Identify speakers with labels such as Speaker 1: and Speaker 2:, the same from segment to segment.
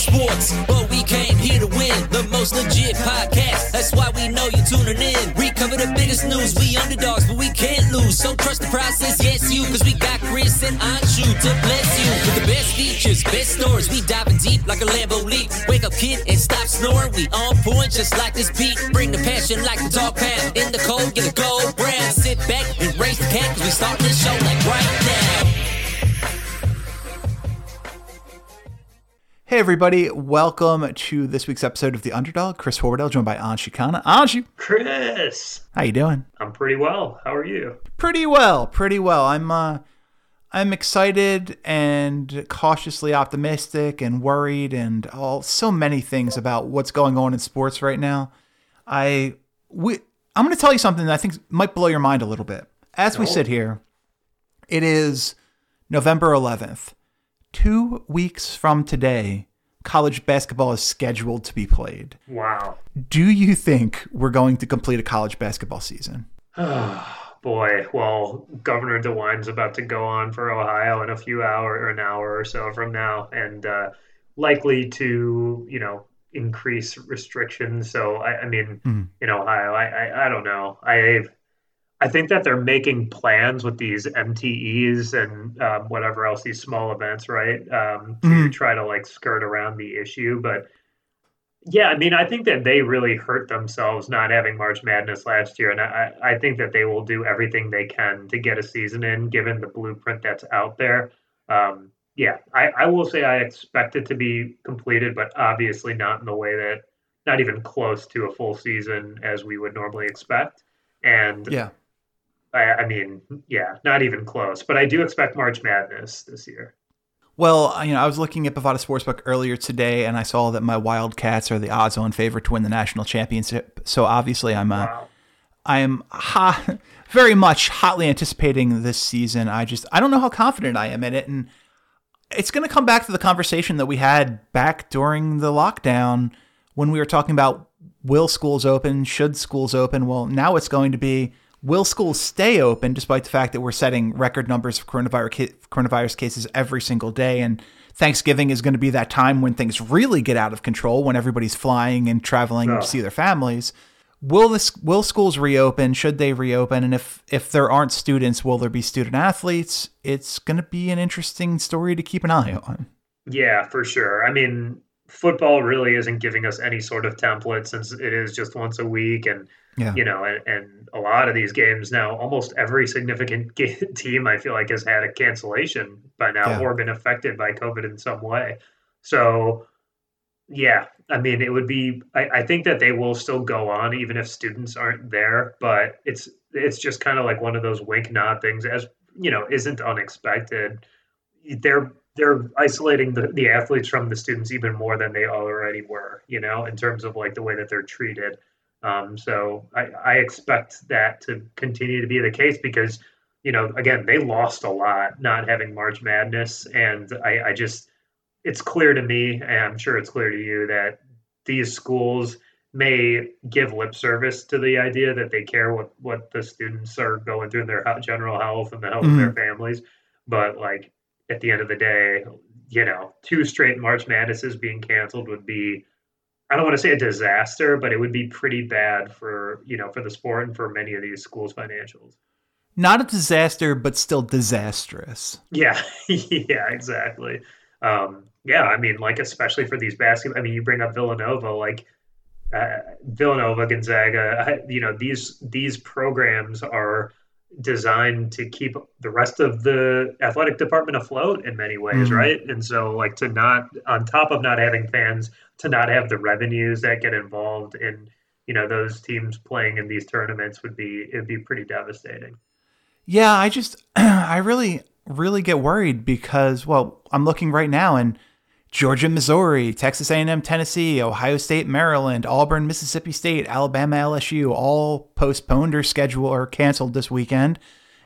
Speaker 1: sports, but we came here to win. The most legit podcast. That's why we know you're tuning in. We cover the biggest news. We underdogs, but we can't lose. So trust the process. Yes, you, cause we got Chris and Anshu to bless you with the best features, best stories. We diving deep like a Lambo leap. Wake up, kid, and stop snoring. We on point just like this beat. Bring the passion like the dog pound. In the cold, get a gold brand. Sit back and raise the cat, cause we start this show like right now.
Speaker 2: Hey everybody, welcome to this week's episode of The Underdog. Chris Horwedel, joined by Anshu Khanna. Anshu,
Speaker 3: Chris,
Speaker 2: how you doing?
Speaker 3: I'm pretty well. How are you?
Speaker 2: Pretty well, pretty well. I'm uh I'm excited and cautiously optimistic and worried and all so many things about what's going on in sports right now. I we I'm going to tell you something that I think might blow your mind a little bit. As we
Speaker 3: Oh.
Speaker 2: sit here, it is November 11th. 2 weeks from today, college basketball is scheduled to be played.
Speaker 3: Wow.
Speaker 2: Do you think we're going to complete a college basketball season?
Speaker 3: Boy, well, Governor DeWine's about to go on for Ohio in a few hour or an hour or so from now, and uh, likely to, you know, increase restrictions. So, I, I mean,
Speaker 2: Mhm.
Speaker 3: in Ohio, I, I, I don't know. I, I think that they're making plans with these MTEs and um, whatever else, these small events, right? Um, to
Speaker 2: Mhm.
Speaker 3: try to like skirt around the issue, but. Yeah, I mean, I think that they really hurt themselves not having March Madness last year, and I, I think that they will do everything they can to get a season in, given the blueprint that's out there. Um, yeah, I, I will say I expect it to be completed, but obviously not in the way that, not even close to a full season as we would normally expect. And
Speaker 2: Yeah.
Speaker 3: I, I mean, yeah, not even close. But I do expect March Madness this year.
Speaker 2: Well, you know, I was looking at Bovada Sportsbook earlier today, and I saw that my Wildcats are the odds-on favorite to win the national championship. So obviously, I'm uh,
Speaker 3: Wow.
Speaker 2: I am ha- very much hotly anticipating this season. I just I don't know how confident I am in it, and it's going to come back to the conversation that we had back during the lockdown when we were talking about will schools open, should schools open. Well, now it's going to be will schools stay open despite the fact that we're setting record numbers of coronavirus coronavirus cases every single day and Thanksgiving is going to be that time when things really get out of control when everybody's flying and traveling
Speaker 3: Yeah.
Speaker 2: to see their families. Will this will schools reopen? Should they reopen? And if if there aren't students, will there be student athletes? It's going to be an interesting story to keep an eye on.
Speaker 3: Yeah, for sure. I mean, football really isn't giving us any sort of template since it is just once a week, and
Speaker 2: Yeah.
Speaker 3: you know, and, and a lot of these games now, almost every significant ga- team I feel like has had a cancellation by now
Speaker 2: Yeah.
Speaker 3: or been affected by COVID in some way. So, yeah, I mean, it would be. I, I think that they will still go on even if students aren't there, but it's it's just kind of like one of those wink nod things, as you know, isn't unexpected. They're they're isolating the, the athletes from the students even more than they already were, you know, in terms of like the way that they're treated. Um, so I, I expect that to continue to be the case because, you know, again, they lost a lot not having March Madness. And I, I just, it's clear to me, and I'm sure it's clear to you, that these schools may give lip service to the idea that they care what, what the students are going through in their general health and the health of their families. But like at the end of the day, you know, two straight March Madnesses being canceled would be I don't want to say a disaster, but it would be pretty bad for, you know, for the sport and for many of these schools' financials.
Speaker 2: Not a disaster, but still disastrous.
Speaker 3: Yeah, yeah, exactly. Um, yeah, I mean, like especially for these basketball. I mean, you bring up Villanova, like uh, Villanova, Gonzaga. You know, these these programs are designed to keep the rest of the athletic department afloat in many ways,
Speaker 2: Mhm.
Speaker 3: right? And so, like to not on top of not having fans, to not have the revenues that get involved in you know those teams playing in these tournaments would be it'd be pretty devastating.
Speaker 2: Yeah, I just I really really get worried because well, I'm looking right now and Georgia, Missouri, Texas A&M, Tennessee, Ohio State, Maryland, Auburn, Mississippi State, Alabama, LSU all postponed or scheduled or canceled this weekend.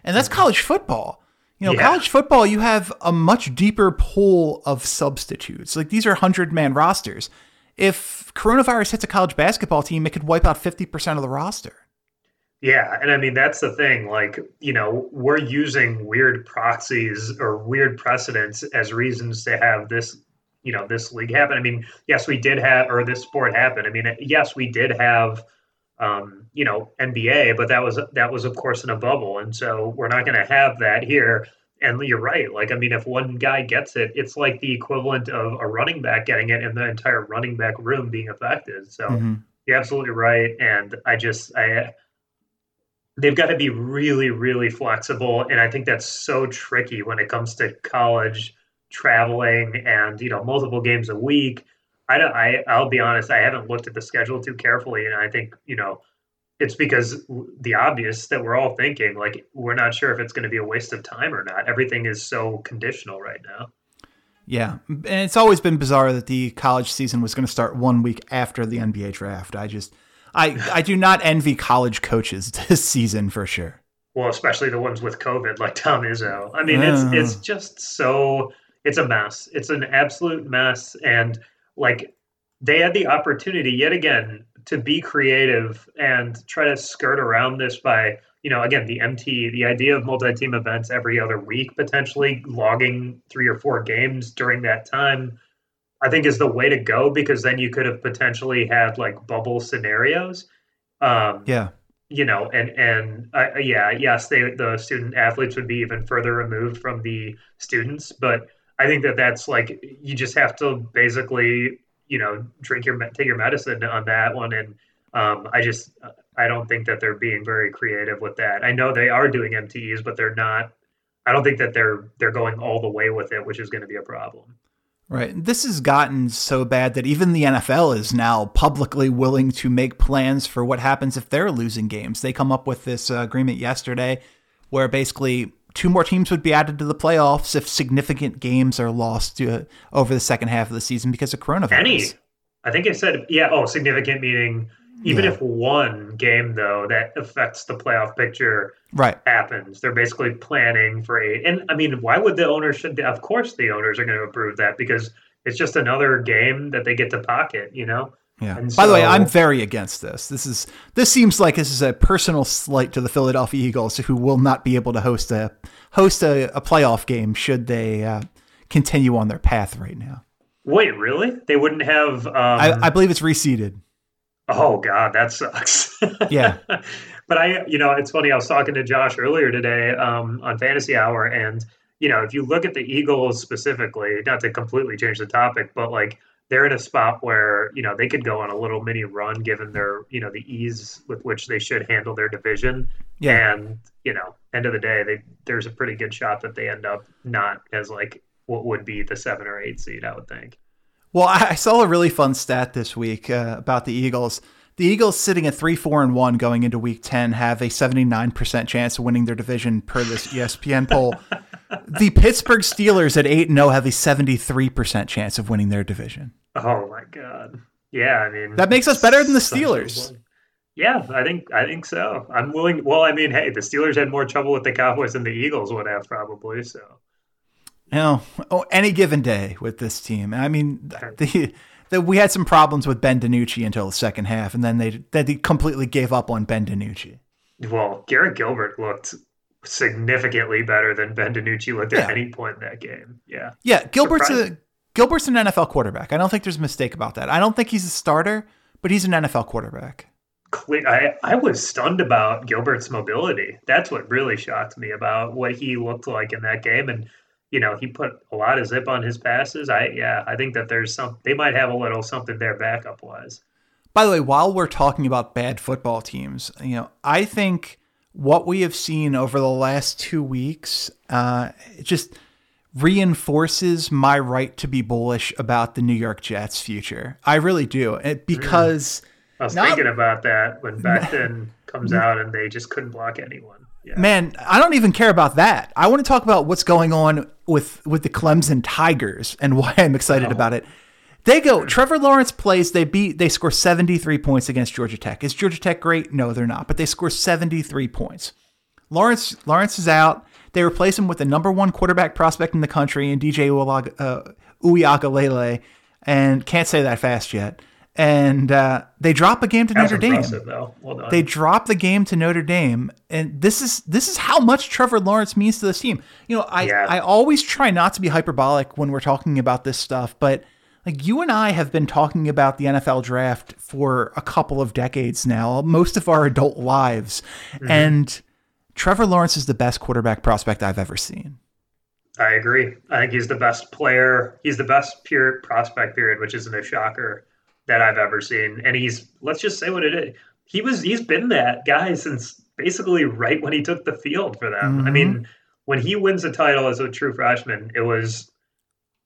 Speaker 2: And that's college football. You know,
Speaker 3: Yeah.
Speaker 2: college football, you have a much deeper pool of substitutes. Like these are 100 man rosters. If coronavirus hits a college basketball team, it could wipe out 50% of the roster.
Speaker 3: Yeah, and I mean that's the thing. Like, you know, we're using weird proxies or weird precedents as reasons to have this you know this league happen. I mean, yes, we did have or this sport happened. I mean, yes, we did have um, you know NBA, but that was that was of course in a bubble, and so we're not going to have that here. And you're right. Like, I mean, if one guy gets it, it's like the equivalent of a running back getting it and the entire running back room being affected. So mm-hmm. you're absolutely right. And I just, I, they've got to be really, really flexible. And I think that's so tricky when it comes to college traveling and, you know, multiple games a week. I don't, I, I'll be honest, I haven't looked at the schedule too carefully. And I think, you know, it's because the obvious that we're all thinking like we're not sure if it's going to be a waste of time or not. Everything is so conditional right now.
Speaker 2: Yeah, and it's always been bizarre that the college season was going to start one week after the NBA draft. I just I I do not envy college coaches this season for sure.
Speaker 3: Well, especially the ones with COVID like Tom Izzo. I mean, it's it's uh-huh. just so it's a mess. It's an absolute mess. And like they had the opportunity yet again to be creative and try to skirt around this by you know again the mt the idea of multi-team events every other week potentially logging three or four games during that time i think is the way to go because then you could have potentially had like bubble scenarios.
Speaker 2: Um yeah.
Speaker 3: you know and and uh, yeah yes they the student athletes would be even further removed from the students but i think that that's like you just have to basically you know drink your take your medicine on that one and um, i just i don't think that they're being very creative with that i know they are doing mtes but they're not i don't think that they're they're going all the way with it which is going to be a problem
Speaker 2: Right. This has gotten so bad that even the NFL is now publicly willing to make plans for what happens if they're losing games. They come up with this uh, agreement yesterday where basically two more teams would be added to the playoffs if significant games are lost to, over the second half of the season because of coronavirus. Any,
Speaker 3: I think it said, yeah, oh, significant meaning even yeah. if one game though that affects the playoff picture
Speaker 2: right
Speaker 3: happens they're basically planning for a and i mean why would the owners should of course the owners are going to approve that because it's just another game that they get to pocket you know
Speaker 2: yeah. And By so, the way, I'm very against this. This is this seems like this is a personal slight to the Philadelphia Eagles, who will not be able to host a host a, a playoff game should they uh, continue on their path right now.
Speaker 3: Wait, really? They wouldn't have? Um...
Speaker 2: I, I, believe it's reseeded.
Speaker 3: Oh God, that sucks.
Speaker 2: yeah.
Speaker 3: but I, you know, it's funny. I was talking to Josh earlier today um, on Fantasy Hour, and you know, if you look at the Eagles specifically, not to completely change the topic, but like they're in a spot where you know they could go on a little mini run given their you know the ease with which they should handle their division. Yeah. and you know end of the day they there's a pretty good shot that they end up not as like what would be the seven or eight seed i would think.
Speaker 2: Well i saw a really fun stat this week uh, about the eagles the Eagles, sitting at three, four, and one going into Week Ten, have a seventy-nine percent chance of winning their division per this ESPN poll. the Pittsburgh Steelers at eight and zero oh have a seventy-three percent chance of winning their division.
Speaker 3: Oh my god! Yeah, I mean
Speaker 2: that makes us better than the Steelers.
Speaker 3: Yeah, I think I think so. I'm willing. Well, I mean, hey, the Steelers had more trouble with the Cowboys than the Eagles would have probably. So,
Speaker 2: you know, oh, any given day with this team. I mean, the that we had some problems with Ben DiNucci until the second half, and then they they completely gave up on Ben DiNucci.
Speaker 3: Well, Garrett Gilbert looked significantly better than Ben DiNucci looked at any point in that game. Yeah,
Speaker 2: yeah. Gilbert's a Gilbert's an NFL quarterback. I don't think there's a mistake about that. I don't think he's a starter, but he's an NFL quarterback.
Speaker 3: I, I was stunned about Gilbert's mobility. That's what really shocked me about what he looked like in that game. And you know, he put a lot of zip on his passes. I yeah, I think that there's some they might have a little something there backup wise.
Speaker 2: By the way, while we're talking about bad football teams, you know, I think what we have seen over the last two weeks, uh, just reinforces my right to be bullish about the New York Jets' future. I really do, it, because. Mm.
Speaker 3: I was not, thinking about that when Becton comes out and they just couldn't block anyone.
Speaker 2: Yeah. Man, I don't even care about that. I want to talk about what's going on with with the Clemson Tigers and why I'm excited oh. about it. They go. Trevor Lawrence plays. They beat. They score 73 points against Georgia Tech. Is Georgia Tech great? No, they're not. But they score 73 points. Lawrence Lawrence is out. They replace him with the number one quarterback prospect in the country and DJ uh, Uiagalelei, and can't say that fast yet and uh, they drop a game to That's Notre Dame.
Speaker 3: Well
Speaker 2: they drop the game to Notre Dame, and this is this is how much Trevor Lawrence means to this team. You know, I yeah. I always try not to be hyperbolic when we're talking about this stuff, but like you and I have been talking about the NFL draft for a couple of decades now, most of our adult lives. Mm-hmm. And Trevor Lawrence is the best quarterback prospect I've ever seen.
Speaker 3: I agree. I think he's the best player. He's the best pure prospect period, which isn't a shocker that I've ever seen. And he's let's just say what it is. He was he's been that guy since basically right when he took the field for them. Mm-hmm. I mean, when he wins a title as a true freshman, it was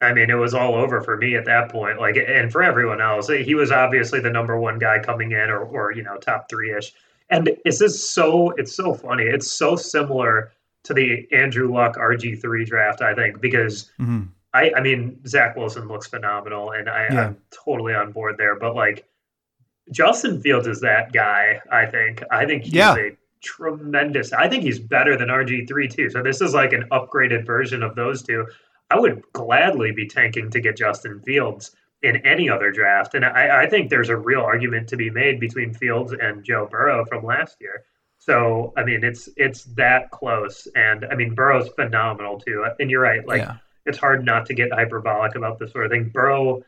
Speaker 3: I mean, it was all over for me at that point. Like, and for everyone else, he was obviously the number one guy coming in, or, or you know, top three ish. And it's just so, it's so funny. It's so similar to the Andrew Luck RG three draft, I think, because mm-hmm. I, I mean, Zach Wilson looks phenomenal, and I, yeah. I'm totally on board there. But like, Justin Fields is that guy. I think. I think he's yeah. a tremendous. I think he's better than RG three too. So this is like an upgraded version of those two. I would gladly be tanking to get Justin Fields in any other draft. And I, I, think there's a real argument to be made between Fields and Joe Burrow from last year. So I mean, it's it's that close, and I mean Burrow's phenomenal too. And you're right, like yeah. It's hard not to get hyperbolic about this sort of thing. Burrow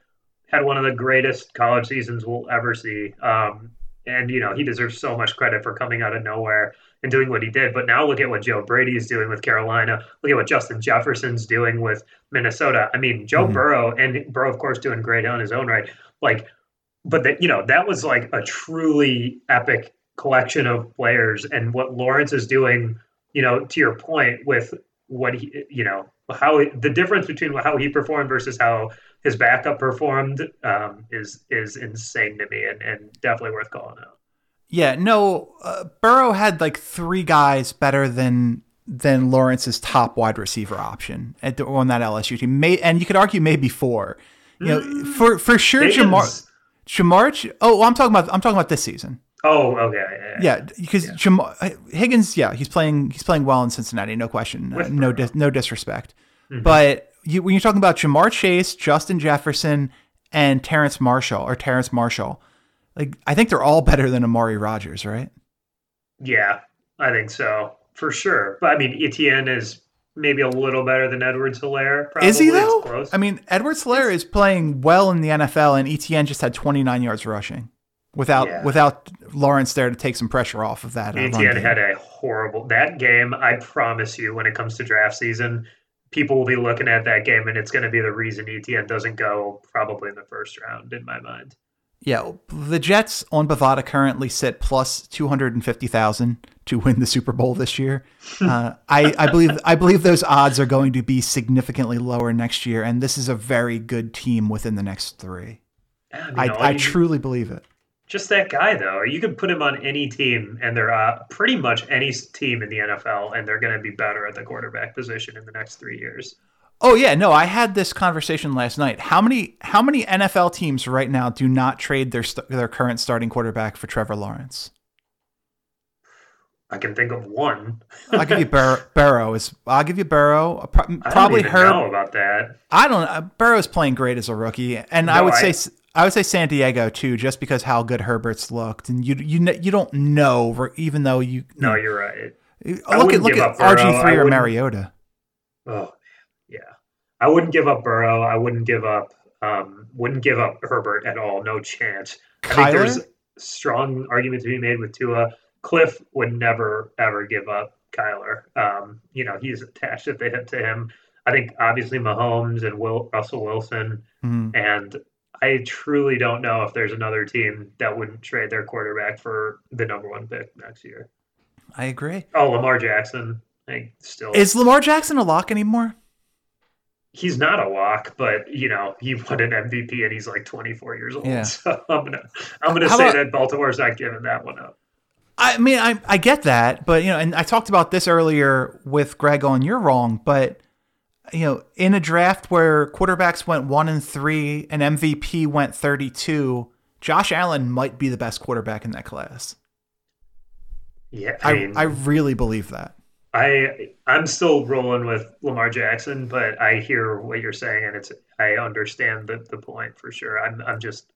Speaker 3: had one of the greatest college seasons we'll ever see, um, and you know he deserves so much credit for coming out of nowhere and doing what he did. But now look at what Joe Brady is doing with Carolina. Look at what Justin Jefferson's doing with Minnesota. I mean, Joe mm-hmm. Burrow and Burrow, of course, doing great on his own right. Like, but that you know that was like a truly epic collection of players, and what Lawrence is doing. You know, to your point with what he, you know, how the difference between how he performed versus how his backup performed um, is is insane to me, and, and definitely worth calling out.
Speaker 2: Yeah, no, uh, Burrow had like three guys better than than Lawrence's top wide receiver option at the, on that LSU team. May, and you could argue maybe four. You know, mm, for for sure, Jamar, Jamar. Oh, I'm talking about I'm talking about this season.
Speaker 3: Oh, okay. Yeah,
Speaker 2: yeah because yeah. Jamar Higgins, yeah, he's playing he's playing well in Cincinnati, no question, uh, no dis, no disrespect. Mm-hmm. But you, when you're talking about Ja'Marr Chase, Justin Jefferson, and Terrence Marshall or Terrace Marshall, like I think they're all better than Amari Rodgers, right?
Speaker 3: Yeah, I think so for sure. But I mean, Etienne is maybe a little better than Edwards Helaire.
Speaker 2: Is he though? I mean, Edwards Helaire is playing well in the NFL, and Etienne just had 29 yards rushing without yeah. without Lawrence there to take some pressure off of that.
Speaker 3: Etienne had a horrible that game. I promise you, when it comes to draft season, people will be looking at that game, and it's going to be the reason Etienne doesn't go probably in the first round, in my mind.
Speaker 2: Yeah, the Jets on Bovada currently sit plus two hundred and fifty thousand to win the Super Bowl this year. Uh, I, I believe I believe those odds are going to be significantly lower next year, and this is a very good team within the next three. I, mean, I, I truly believe it.
Speaker 3: Just that guy, though. You could put him on any team, and they're uh, pretty much any team in the NFL, and they're going to be better at the quarterback position in the next three years.
Speaker 2: Oh yeah, no, I had this conversation last night. How many how many NFL teams right now do not trade their st- their current starting quarterback for Trevor Lawrence?
Speaker 3: I can think of one.
Speaker 2: I'll give you Bur- Burrow. Is I'll give you Burrow. Pro- probably
Speaker 3: her. Know about that.
Speaker 2: I don't. know. Burrow's playing great as a rookie, and no, I would I, say I would say San Diego too, just because how good Herbert's looked, and you you you don't know, even though you.
Speaker 3: No, you're right.
Speaker 2: Look at look at RG three or Mariota.
Speaker 3: Oh yeah, I wouldn't give up Burrow. I wouldn't give up um, wouldn't give up Herbert at all. No chance.
Speaker 2: Kyler? I
Speaker 3: think there's strong argument to be made with Tua. Kliff would never ever give up Kyler. Um, you know, he's attached at the hip to him. I think obviously Mahomes and Will Russell Wilson, mm-hmm. and I truly don't know if there's another team that wouldn't trade their quarterback for the number one pick next year.
Speaker 2: I agree.
Speaker 3: Oh, Lamar Jackson. I still
Speaker 2: is Lamar Jackson a lock anymore?
Speaker 3: he's not a lock, but you know he won an MVP and he's like 24 years old. Yeah. So I'm gonna I'm gonna How say about, that Baltimore's not giving that one up.
Speaker 2: I mean, I I get that, but you know, and I talked about this earlier with Greg on You're Wrong, but you know, in a draft where quarterbacks went one and three and MVP went 32, Josh Allen might be the best quarterback in that class.
Speaker 3: Yeah,
Speaker 2: I, mean, I, I really believe that.
Speaker 3: I I'm still rolling with Lamar Jackson, but I hear what you're saying, and it's I understand the the point for sure. I'm I'm just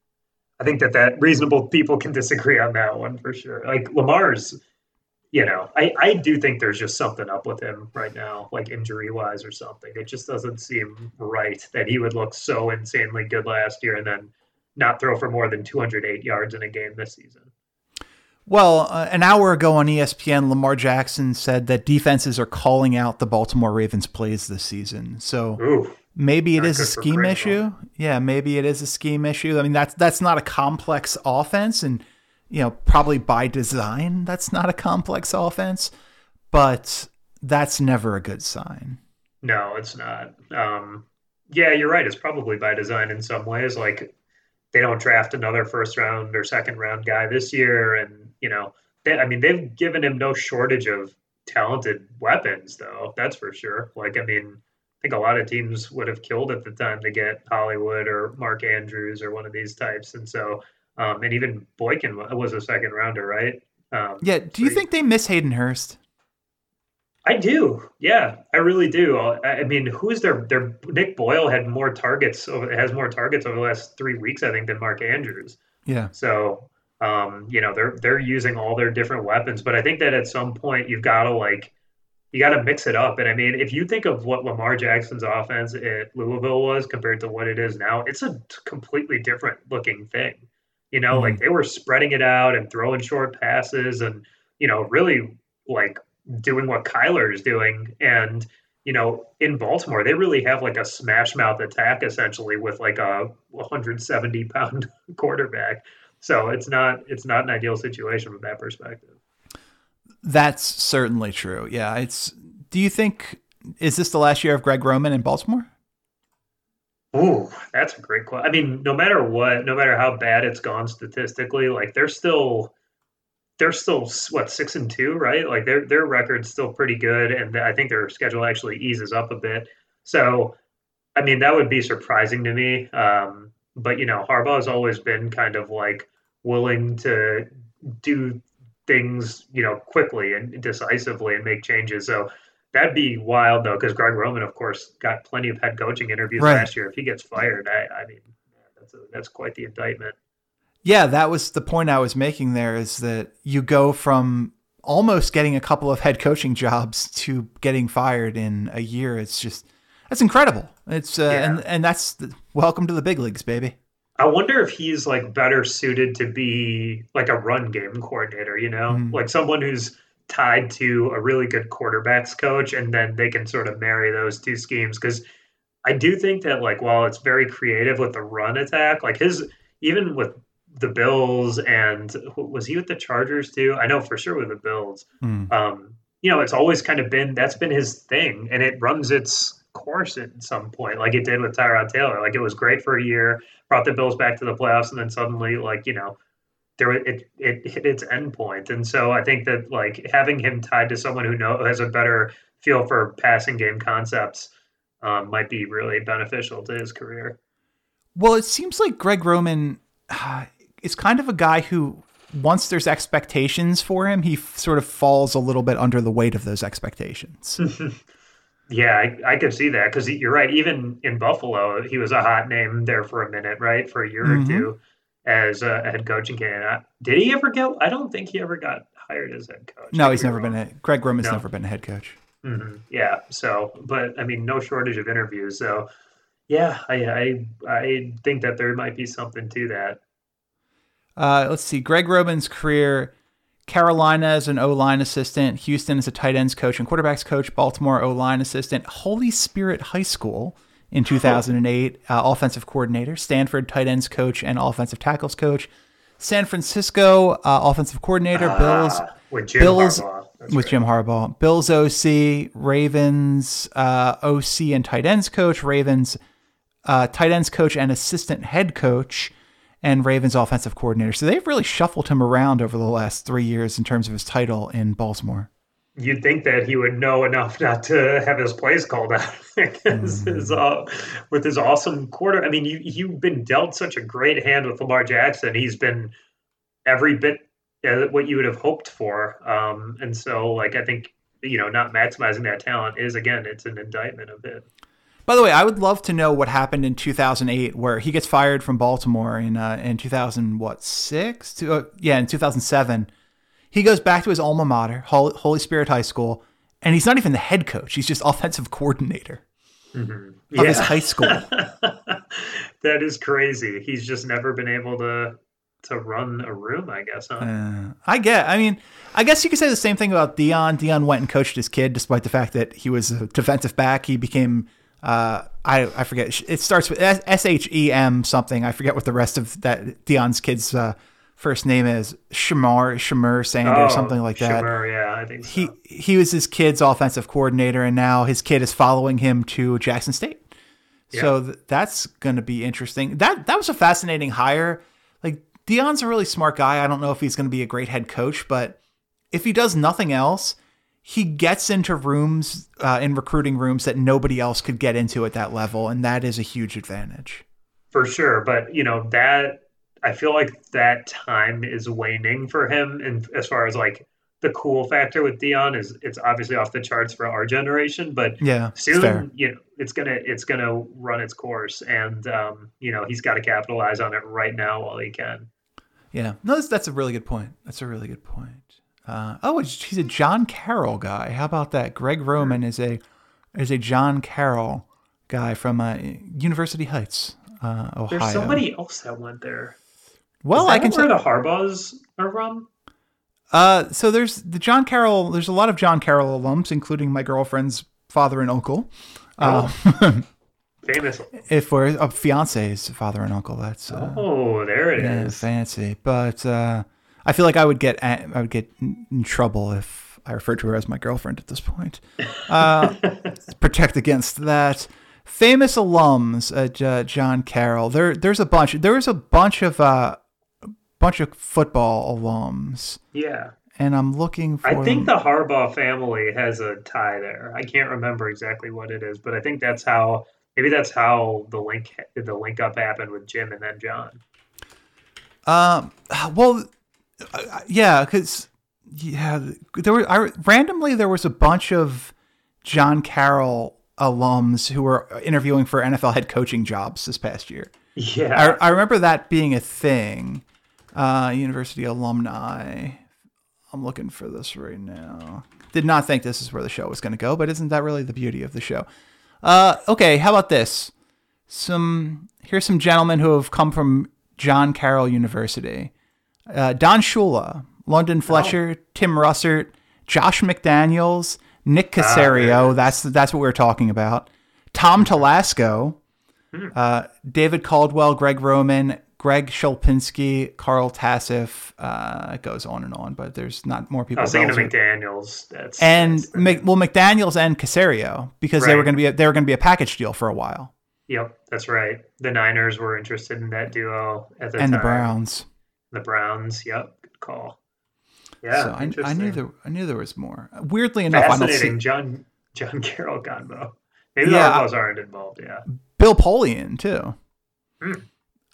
Speaker 3: I think that that reasonable people can disagree on that one for sure. Like Lamar's, you know, I, I do think there's just something up with him right now, like injury wise or something. It just doesn't seem right that he would look so insanely good last year and then not throw for more than 208 yards in a game this season.
Speaker 2: Well, uh, an hour ago on ESPN, Lamar Jackson said that defenses are calling out the Baltimore Ravens plays this season. So
Speaker 3: Ooh,
Speaker 2: maybe it is a scheme issue. Yeah, maybe it is a scheme issue. I mean, that's that's not a complex offense, and you know, probably by design, that's not a complex offense. But that's never a good sign.
Speaker 3: No, it's not. Um, yeah, you're right. It's probably by design in some ways. Like they don't draft another first round or second round guy this year, and you know, they, I mean, they've given him no shortage of talented weapons, though. That's for sure. Like, I mean, I think a lot of teams would have killed at the time to get Hollywood or Mark Andrews or one of these types, and so, um, and even Boykin was a second rounder, right? Um,
Speaker 2: Yeah. Do you think they miss Hayden Hurst?
Speaker 3: I do. Yeah, I really do. I I mean, who is their their Nick Boyle had more targets over has more targets over the last three weeks, I think, than Mark Andrews.
Speaker 2: Yeah.
Speaker 3: So, um, you know, they're they're using all their different weapons, but I think that at some point you've got to like you got to mix it up. And I mean, if you think of what Lamar Jackson's offense at Louisville was compared to what it is now, it's a completely different looking thing. You know, like mm-hmm. they were spreading it out and throwing short passes and, you know, really like doing what Kyler is doing. And, you know, in Baltimore, they really have like a smash mouth attack essentially with like a 170 pound quarterback. So it's not it's not an ideal situation from that perspective.
Speaker 2: That's certainly true. Yeah. It's. Do you think is this the last year of Greg Roman in Baltimore?
Speaker 3: Ooh, that's a great question. I mean, no matter what, no matter how bad it's gone statistically, like they're still they're still what six and two, right? Like their their record's still pretty good, and I think their schedule actually eases up a bit. So, I mean, that would be surprising to me. Um, but you know, Harbaugh has always been kind of like willing to do things, you know, quickly and decisively and make changes. So that'd be wild though, because Greg Roman, of course, got plenty of head coaching interviews
Speaker 2: Right.
Speaker 3: last year. If he gets fired, I, I mean, that's a, that's quite the indictment.
Speaker 2: Yeah, that was the point I was making there is that you go from almost getting a couple of head coaching jobs to getting fired in a year. It's just that's incredible. It's uh,
Speaker 3: Yeah.
Speaker 2: and and that's the, welcome to the big leagues, baby.
Speaker 3: I wonder if he's like better suited to be like a run game coordinator, you know,
Speaker 2: Mhm.
Speaker 3: like someone who's tied to a really good quarterbacks coach, and then they can sort of marry those two schemes. Because I do think that like while it's very creative with the run attack, like his even with the Bills and was he with the Chargers too? I know for sure with the Bills.
Speaker 2: Hmm.
Speaker 3: Um, you know, it's always kind of been that's been his thing, and it runs its course at some point, like it did with Tyrod Taylor. Like it was great for a year, brought the Bills back to the playoffs, and then suddenly, like you know, there it it hit its end point. And so I think that like having him tied to someone who know has a better feel for passing game concepts um, might be really beneficial to his career.
Speaker 2: Well, it seems like Greg Roman uh, is kind of a guy who once there's expectations for him, he f- sort of falls a little bit under the weight of those expectations.
Speaker 3: Yeah, I, I could see that because you're right. Even in Buffalo, he was a hot name there for a minute, right, for a year
Speaker 2: Mhm.
Speaker 3: or two as a head coach in Canada. Did he ever get? I don't think he ever got hired as head coach.
Speaker 2: no, he's never been
Speaker 3: wrong.
Speaker 2: a Greg Roman's
Speaker 3: No.
Speaker 2: never been a head coach.
Speaker 3: Mhm. Yeah. So, but I mean, no shortage of interviews. So, yeah, I, I I think that there might be something to that.
Speaker 2: Uh, let's see. Greg Roman's career: Carolina as an O line assistant, Houston as a tight ends coach and quarterbacks coach, Baltimore O line assistant, Holy Spirit High School in 2008, uh, offensive coordinator, Stanford tight ends coach and offensive tackles coach, San Francisco uh, offensive coordinator, Bills
Speaker 3: Ah, with Jim
Speaker 2: Bills-
Speaker 3: Harbaugh. That's
Speaker 2: with
Speaker 3: right.
Speaker 2: Jim Harbaugh, Bills OC, Ravens uh, OC and tight ends coach, Ravens uh, tight ends coach and assistant head coach, and Ravens offensive coordinator. So they've really shuffled him around over the last three years in terms of his title in Baltimore.
Speaker 3: You'd think that he would know enough not to have his plays called out because his, uh, with his awesome quarter. I mean, you you've been dealt such a great hand with Lamar Jackson. He's been every bit uh, what you would have hoped for. Um, and so, like, I think you know, not maximizing that talent is again, it's an indictment of it.
Speaker 2: By the way, I would love to know what happened in 2008, where he gets fired from Baltimore in uh, in 2000 what six? To, uh, yeah, in 2007, He goes back to his alma mater, Holy Spirit High School, and he's not even the head coach. He's just offensive coordinator of his high school.
Speaker 3: that is crazy. He's just never been able to to run a room, I guess. Huh?
Speaker 2: Uh, I get. I mean, I guess you could say the same thing about Deion. Deion went and coached his kid, despite the fact that he was a defensive back. He became. Uh, I I forget. It starts with S H E M something. I forget what the rest of that Deion's kid's uh, first name is. Shamar Shamar Sanders,
Speaker 3: Oh,
Speaker 2: something like that.
Speaker 3: Shamar, yeah, I think so.
Speaker 2: He he was his kid's offensive coordinator, and now his kid is following him to Jackson State. So th- that's going to be interesting. That that was a fascinating hire. Like Deion's a really smart guy. I don't know if he's going to be a great head coach, but if he does nothing else, he gets into rooms uh, in recruiting rooms that nobody else could get into at that level, and that is a huge advantage.
Speaker 3: for sure. But you know that I feel like that time is waning for him, and as far as like the cool factor with Deion is, it's obviously off the charts for our generation, but
Speaker 2: Yeah,
Speaker 3: soon
Speaker 2: fair.
Speaker 3: you know it's gonna it's gonna run its course, and um, you know he's got to capitalize on it right now while he can.
Speaker 2: Yeah, no, that's, that's a really good point. That's a really good point. Uh, oh, he's a John Carroll guy. How about that? Greg Roman is a is a John Carroll guy from uh, University Heights, uh, Ohio.
Speaker 3: There's somebody else that went there.
Speaker 2: Well,
Speaker 3: Is
Speaker 2: I can
Speaker 3: where
Speaker 2: tell.
Speaker 3: the Harbaughs are from.
Speaker 2: Uh, so there's the John Carroll. There's a lot of John Carroll alums, including my girlfriend's father and uncle. Uh,
Speaker 3: Famous.
Speaker 2: if we're a fiance's father and uncle, that's uh,
Speaker 3: Oh, there it is.
Speaker 2: yeah, fancy. But uh, I feel like I would get I would get in trouble if I referred to her as my girlfriend at this point. Uh, protect against that. Famous alums at uh, John Carroll. There, there's a bunch. There's a bunch of uh, bunch of football alums,
Speaker 3: Yeah.
Speaker 2: and I'm looking for.
Speaker 3: I think the Harbaugh family has a tie there. I can't remember exactly what it is, but I think that's how maybe that's how the link the link up happened with Jim and then John.
Speaker 2: Um. Well, yeah, because yeah, there were I, randomly there was a bunch of John Carroll alums who were interviewing for NFL head coaching jobs this past year.
Speaker 3: Yeah.
Speaker 2: I, I remember that being a thing. Uh, university alumni. I'm looking for this right now. Did not think this is where the show was going to go, but isn't that really the beauty of the show? Uh, okay, how about this? Some here's some gentlemen who have come from John Carroll University. Uh, Don Shula, London Fletcher, Tim Russert, Josh McDaniels, Nick Caserio. that's that's what we are talking about. Tom Telesco, uh, David Caldwell, Greg Roman, Greg Shelpinski, Carl Tassif. Uh, it goes on and on, but there's not more people.
Speaker 3: I was thinking of. McDaniels. That's
Speaker 2: and
Speaker 3: that's
Speaker 2: Mc, well, McDaniel's and Caserio because they were going to be a, they were going to be a package deal for a while,
Speaker 3: Yep, that's right. The Niners were interested in that duo at the
Speaker 2: and
Speaker 3: time.
Speaker 2: the Browns.
Speaker 3: The Browns. Yep, good call. Yeah,
Speaker 2: so I, I knew there I knew there was more. Weirdly enough, I don't
Speaker 3: fascinating
Speaker 2: see
Speaker 3: John John Carroll combo. Maybe
Speaker 2: Yeah,
Speaker 3: the Harbaughs aren't involved. Yeah,
Speaker 2: Bill Polian too.
Speaker 3: Hmm.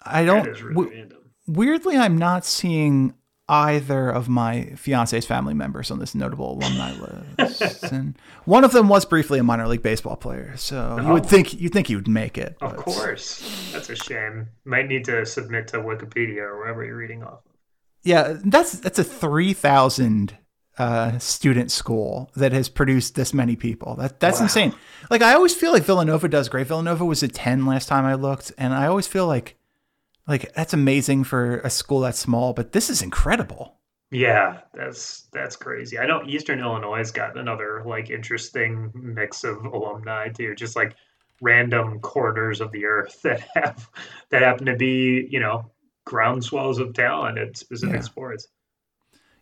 Speaker 2: I don't.
Speaker 3: really
Speaker 2: w- weirdly, I'm not seeing either of my fiance's family members on this notable alumni list, and one of them was briefly a minor league baseball player. So you would
Speaker 3: Oh.
Speaker 2: think you'd think he would make it.
Speaker 3: Of
Speaker 2: but-
Speaker 3: course, that's a shame. Might need to submit to Wikipedia or wherever you're reading off. of.
Speaker 2: Yeah, that's that's a three thousand uh, student school that has produced this many people. That that's
Speaker 3: Wow.
Speaker 2: insane. Like I always feel like Villanova does great. Villanova was a ten last time I looked, and I always feel like like that's amazing for a school that small. But this is incredible.
Speaker 3: Yeah, that's that's crazy. I know Eastern Illinois has got another like interesting mix of alumni too, just like random corners of the earth that have that happen to be you know groundswells of talent at specific
Speaker 2: Yeah.
Speaker 3: sports.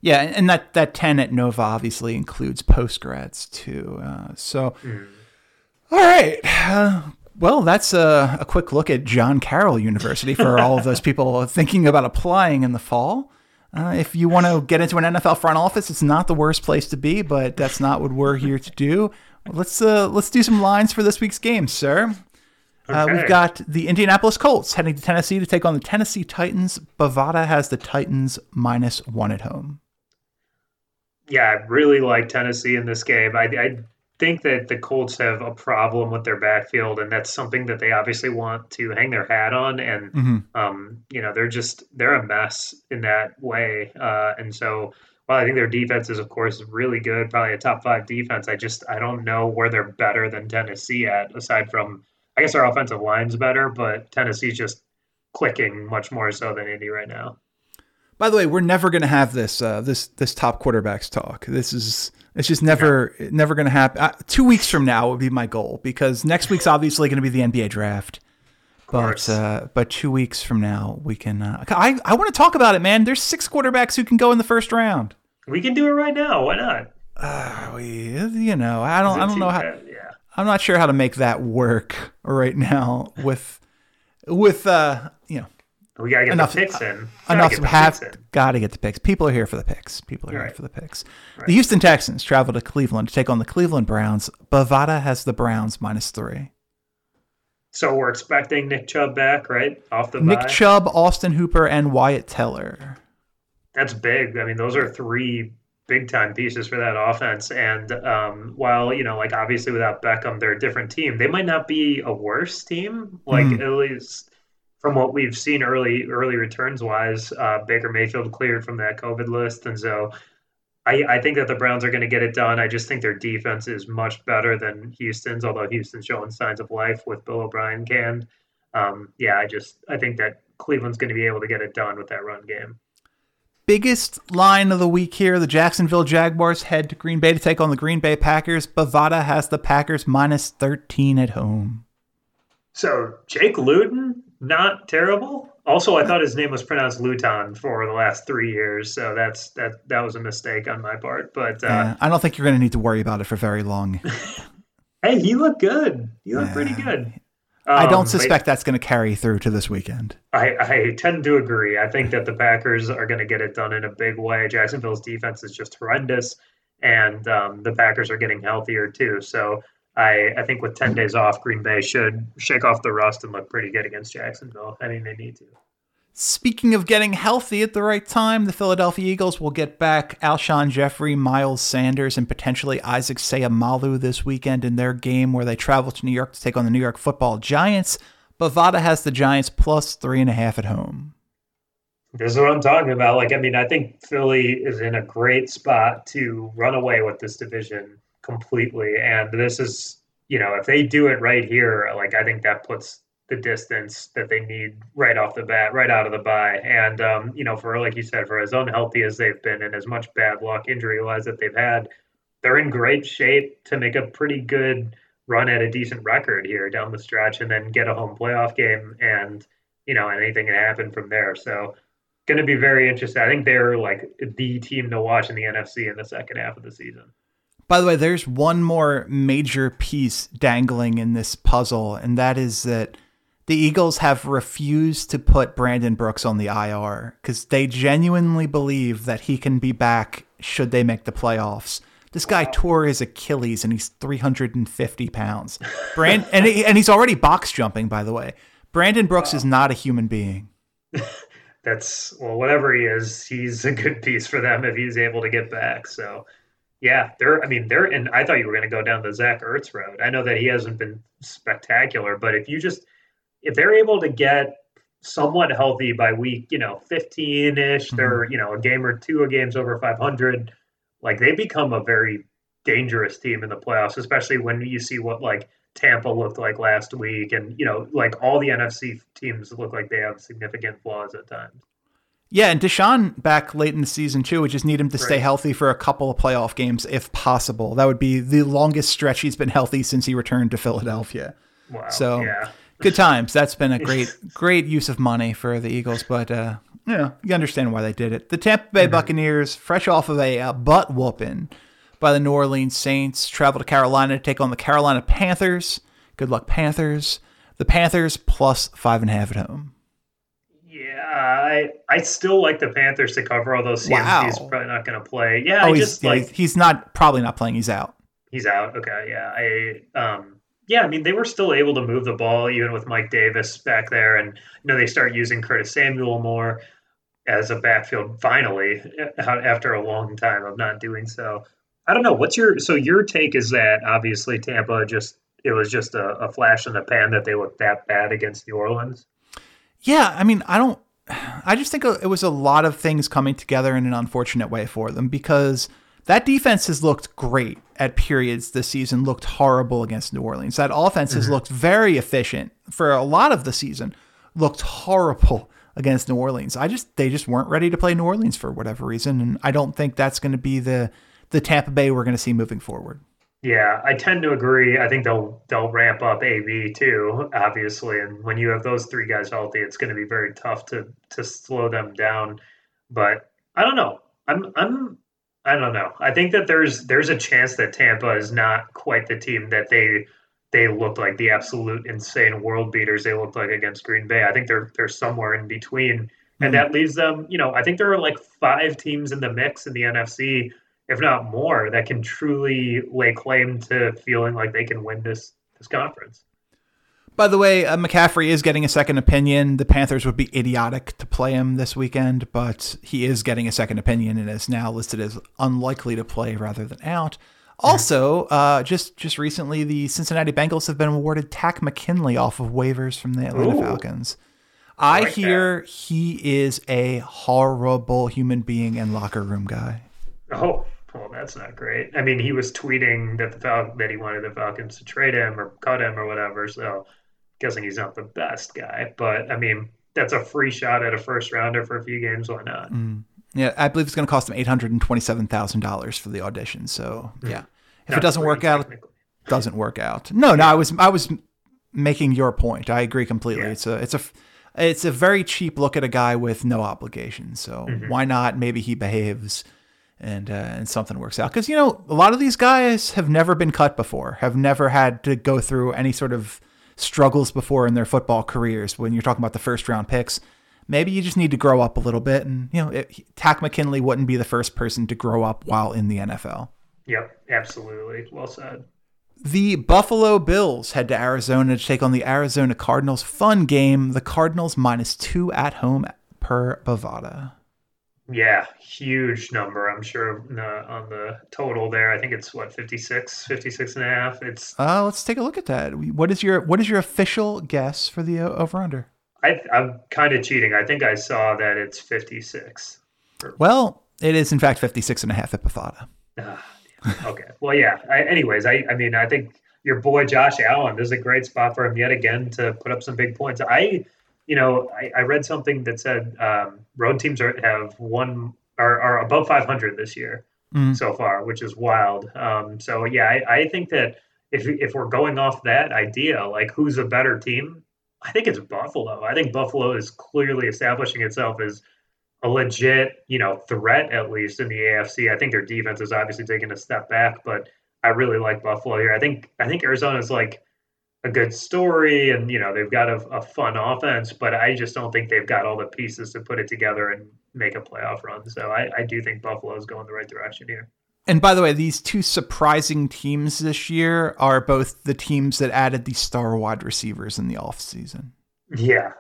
Speaker 2: Yeah, and that that ten at Nova obviously includes postgrads too. Uh, so,
Speaker 3: Hmm.
Speaker 2: all right. Uh, well, that's a, a quick look at John Carroll University for all of those people thinking about applying in the fall. Uh, if you want to get into an NFL front office, it's not the worst place to be, but that's not what we're here to do. Let's uh, let's do some lines for this week's game, sir. Uh, we've got the Indianapolis Colts heading to Tennessee to take on the Tennessee Titans. Bovada has the Titans minus one at home.
Speaker 3: Yeah, I really like Tennessee in this game. I, I think that the Colts have a problem with their backfield, and that's something that they obviously want to hang their hat on. And
Speaker 2: Mhm.
Speaker 3: um, you know, they're just they're a mess in that way. Uh, and so well, I think their defense is, of course, really good, probably a top five defense. I just I don't know where they're better than Tennessee at, aside from I guess our offensive line's better, but Tennessee's just clicking much more so than Indy right now.
Speaker 2: By the way, we're never going to have this uh, this this top quarterbacks talk. This is it's just never yeah. never going to happen. Uh, two weeks from now would be my goal because next week's obviously going to be the NBA draft. But uh, but two weeks from now we can. Uh, I I want to talk about it, man. There's six quarterbacks who can go in the first round.
Speaker 3: We can do it right now. Why not?
Speaker 2: Uh, we, you know, I don't I don't know how. yeah. I'm not sure how to make that work right now with with uh
Speaker 3: we gotta get enough, the picks in.
Speaker 2: enough to have got to get the picks. People are here for the picks. People are right. here for the picks. Right. The Houston Texans travel to Cleveland to take on the Cleveland Browns. Bovada has the Browns minus three.
Speaker 3: So we're expecting Nick Chubb back, right? Off the
Speaker 2: Nick bye. Chubb, Austin Hooper, and Wyatt Teller.
Speaker 3: That's big. I mean, those are three big time pieces for that offense. And um, while you know, like obviously without Beckham, they're a different team. They might not be a worse team. Like mm. at least from what we've seen early early returns wise, uh, Baker Mayfield cleared from that COVID list, and so I, I think that the Browns are going to get it done. I just think their defense is much better than Houston's, although Houston's showing signs of life with Bill O'Brien canned. Um, yeah, I just I think that Cleveland's going to be able to get it done with that run game.
Speaker 2: Biggest line of the week here: the Jacksonville Jaguars head to Green Bay to take on the Green Bay Packers. Bovada has the Packers minus thirteen at home.
Speaker 3: So Jake Luton not terrible. Also, I thought his name was pronounced Luton for the last three years, so that's that that was a mistake on my part. But uh,
Speaker 2: yeah, I don't think you're going to need to worry about it for very long.
Speaker 3: hey, he looked good. He looked yeah. pretty good.
Speaker 2: Um, I don't um, suspect that's going to carry through to this weekend.
Speaker 3: I, I tend to agree. I think that the Packers are going to get it done in a big way. Jacksonville's defense is just horrendous, and um, the Packers are getting healthier too. So I, I think with 10 days off, Green Bay should shake off the rust and look pretty good against Jacksonville. I mean, they need to.
Speaker 2: Speaking of getting healthy at the right time, the Philadelphia Eagles will get back Alshon Jeffery, Miles Sanders, and potentially Isaac Seumalo this weekend in their game where they travel to New York to take on the New York football Giants. Bovada has the Giants plus three and a half at home.
Speaker 3: This is what I'm talking about. Like, I mean, I think Philly is in a great spot to run away with this division completely. And this is, you know, if they do it right here, like I think that puts the distance that they need right off the bat, right out of the bye. And um, you know, for like you said, for as unhealthy as they've been and as much bad luck injury wise that they've had, they're in great shape to make a pretty good run at a decent record here down the stretch and then get a home playoff game and you know anything can happen from there. So going to be very interesting. I think they're like the team to watch in the NFC in the second half of the season.
Speaker 2: By the way, there's one more major piece dangling in this puzzle, and that is that the Eagles have refused to put Brandon Brooks on the IR because they genuinely believe that he can be back should they make the playoffs. This guy tore his Achilles and he's 350 pounds. Brand and he, and he's already box jumping, by the way. Brandon Brooks wow. is not a human being.
Speaker 3: That's well, whatever he is, he's a good piece for them if he's able to get back. So yeah, they're. I mean, they're. And I thought you were going to go down the Zach Ertz road. I know that he hasn't been spectacular, but if you just if they're able to get somewhat healthy by week, you know, fifteen ish, mm-hmm. they're you know a game or two of games over five hundred. Like they become a very dangerous team in the playoffs, especially when you see what like Tampa looked like last week, and you know, like all the NFC teams look like they have significant flaws at times.
Speaker 2: Yeah, and DeSean back late in the season too. We just need him to stay healthy for a couple of playoff games if possible. That would be the longest stretch he's been healthy since he returned to Philadelphia.
Speaker 3: Wow.
Speaker 2: So
Speaker 3: yeah.
Speaker 2: good times. That's been a great, great use of money for the Eagles. But uh, yeah, you understand why they did it. The Tampa Bay mm-hmm. Buccaneers, fresh off of a uh, butt whooping by the New Orleans Saints, travel to Carolina to take on the Carolina Panthers. Good luck, Panthers. The Panthers plus five and a half at home.
Speaker 3: I I still like the Panthers to cover, although CMC wow. is probably not going to play. Yeah, oh, I just
Speaker 2: yeah,
Speaker 3: like
Speaker 2: he's not probably not playing. He's out.
Speaker 3: He's out. Okay, yeah. I um yeah, I mean they were still able to move the ball even with Mike Davis back there, and you know they start using Curtis Samuel more as a backfield finally after a long time of not doing so. I don't know. What's your so your take is that obviously Tampa just it was just a, a flash in the pan that they looked that bad against New Orleans.
Speaker 2: Yeah, I mean I don't I just think it was a lot of things coming together in an unfortunate way for them because that defense has looked great at periods this season, looked horrible against New Orleans. That offense has mm-hmm. looked very efficient for a lot of the season, looked horrible against New Orleans. I just they just weren't ready to play New Orleans for whatever reason, and I don't think that's going to be the the Tampa Bay we're going to see moving forward.
Speaker 3: Yeah, I tend to agree. I think they'll they'll ramp up AB too, obviously, and when you have those three guys healthy, it's going to be very tough to to slow them down. But I don't know. I'm I'm I don't know. I think that there's there's a chance that Tampa is not quite the team that they they looked like the absolute insane world beaters they looked like against Green Bay. I think they're they're somewhere in between, and hmm. that leaves them. You know, I think there are like five teams in the mix in the NFC if not more, that can truly lay claim to feeling like they can win this this conference.
Speaker 2: By the way, uh, McCaffrey is getting a second opinion. The Panthers would be idiotic to play him this weekend, but he is getting a second opinion and is now listed as unlikely to play rather than out. Also, uh, just just recently, the Cincinnati Bengals have been awarded Takk McKinley off of waivers from the Atlanta
Speaker 3: Ooh.
Speaker 2: Falcons. I
Speaker 3: like
Speaker 2: hear he is a horrible human being and locker room guy.
Speaker 3: Oh, well, that's not great. I mean, he was tweeting that the Fal- that he wanted the Falcons to trade him or cut him or whatever. So, guessing he's not the best guy. But I mean, that's a free shot at a first rounder for a few games. Why not?
Speaker 2: Yeah, I believe it's going to cost him eight hundred and twenty-seven thousand dollars for the audition. So, yeah, if
Speaker 3: Not
Speaker 2: it doesn't
Speaker 3: free,
Speaker 2: work out, doesn't work out. No, no, I was I was making your point. I agree completely.
Speaker 3: Yeah.
Speaker 2: It's a it's a it's a very cheap look at a guy with no obligation. So
Speaker 3: Mm-hmm.
Speaker 2: why not? Maybe he behaves and uh, and something works out. Because you know a lot of these guys have never been cut before, have never had to go through any sort of struggles before in their football careers. When you're talking about the first round picks. Maybe you just need to grow up a little bit, and you know, it, Takk McKinley wouldn't be the first person to grow up while in the NFL.
Speaker 3: Yep, absolutely. Well said.
Speaker 2: The Buffalo Bills head to Arizona to take on the Arizona Cardinals. Fun game. The Cardinals minus two at home per Bovada.
Speaker 3: Yeah, huge number. I'm sure on the, on the total there. I think it's what 56, 56 and a half. It's
Speaker 2: Uh, let's take a look at that. What is your what is your official guess for the over under?
Speaker 3: I, I'm kind of cheating. I think I saw that it's 56.
Speaker 2: Well, it is in fact 56 and a half.
Speaker 3: Ah, okay. Well, yeah. I, anyways, I, I mean, I think your boy Josh Allen. This is a great spot for him yet again to put up some big points. I, you know, I, I read something that said um, road teams are have won are, are above 500 this year
Speaker 2: Mm.
Speaker 3: so far, which is wild. Um, so yeah, I, I think that if if we're going off that idea, like who's a better team, I think it's Buffalo. I think Buffalo is clearly establishing itself as a legit, you know, threat at least in the AFC. I think their defense is obviously taking a step back, but I really like Buffalo here. I think I think Arizona's like a good story and you know they've got a, a fun offense, but I just don't think they've got all the pieces to put it together and make a playoff run. So I, I do think Buffalo's going the right direction here.
Speaker 2: And by the way, these two surprising teams this year are both the teams that added the star wide receivers in the offseason.
Speaker 3: Yeah.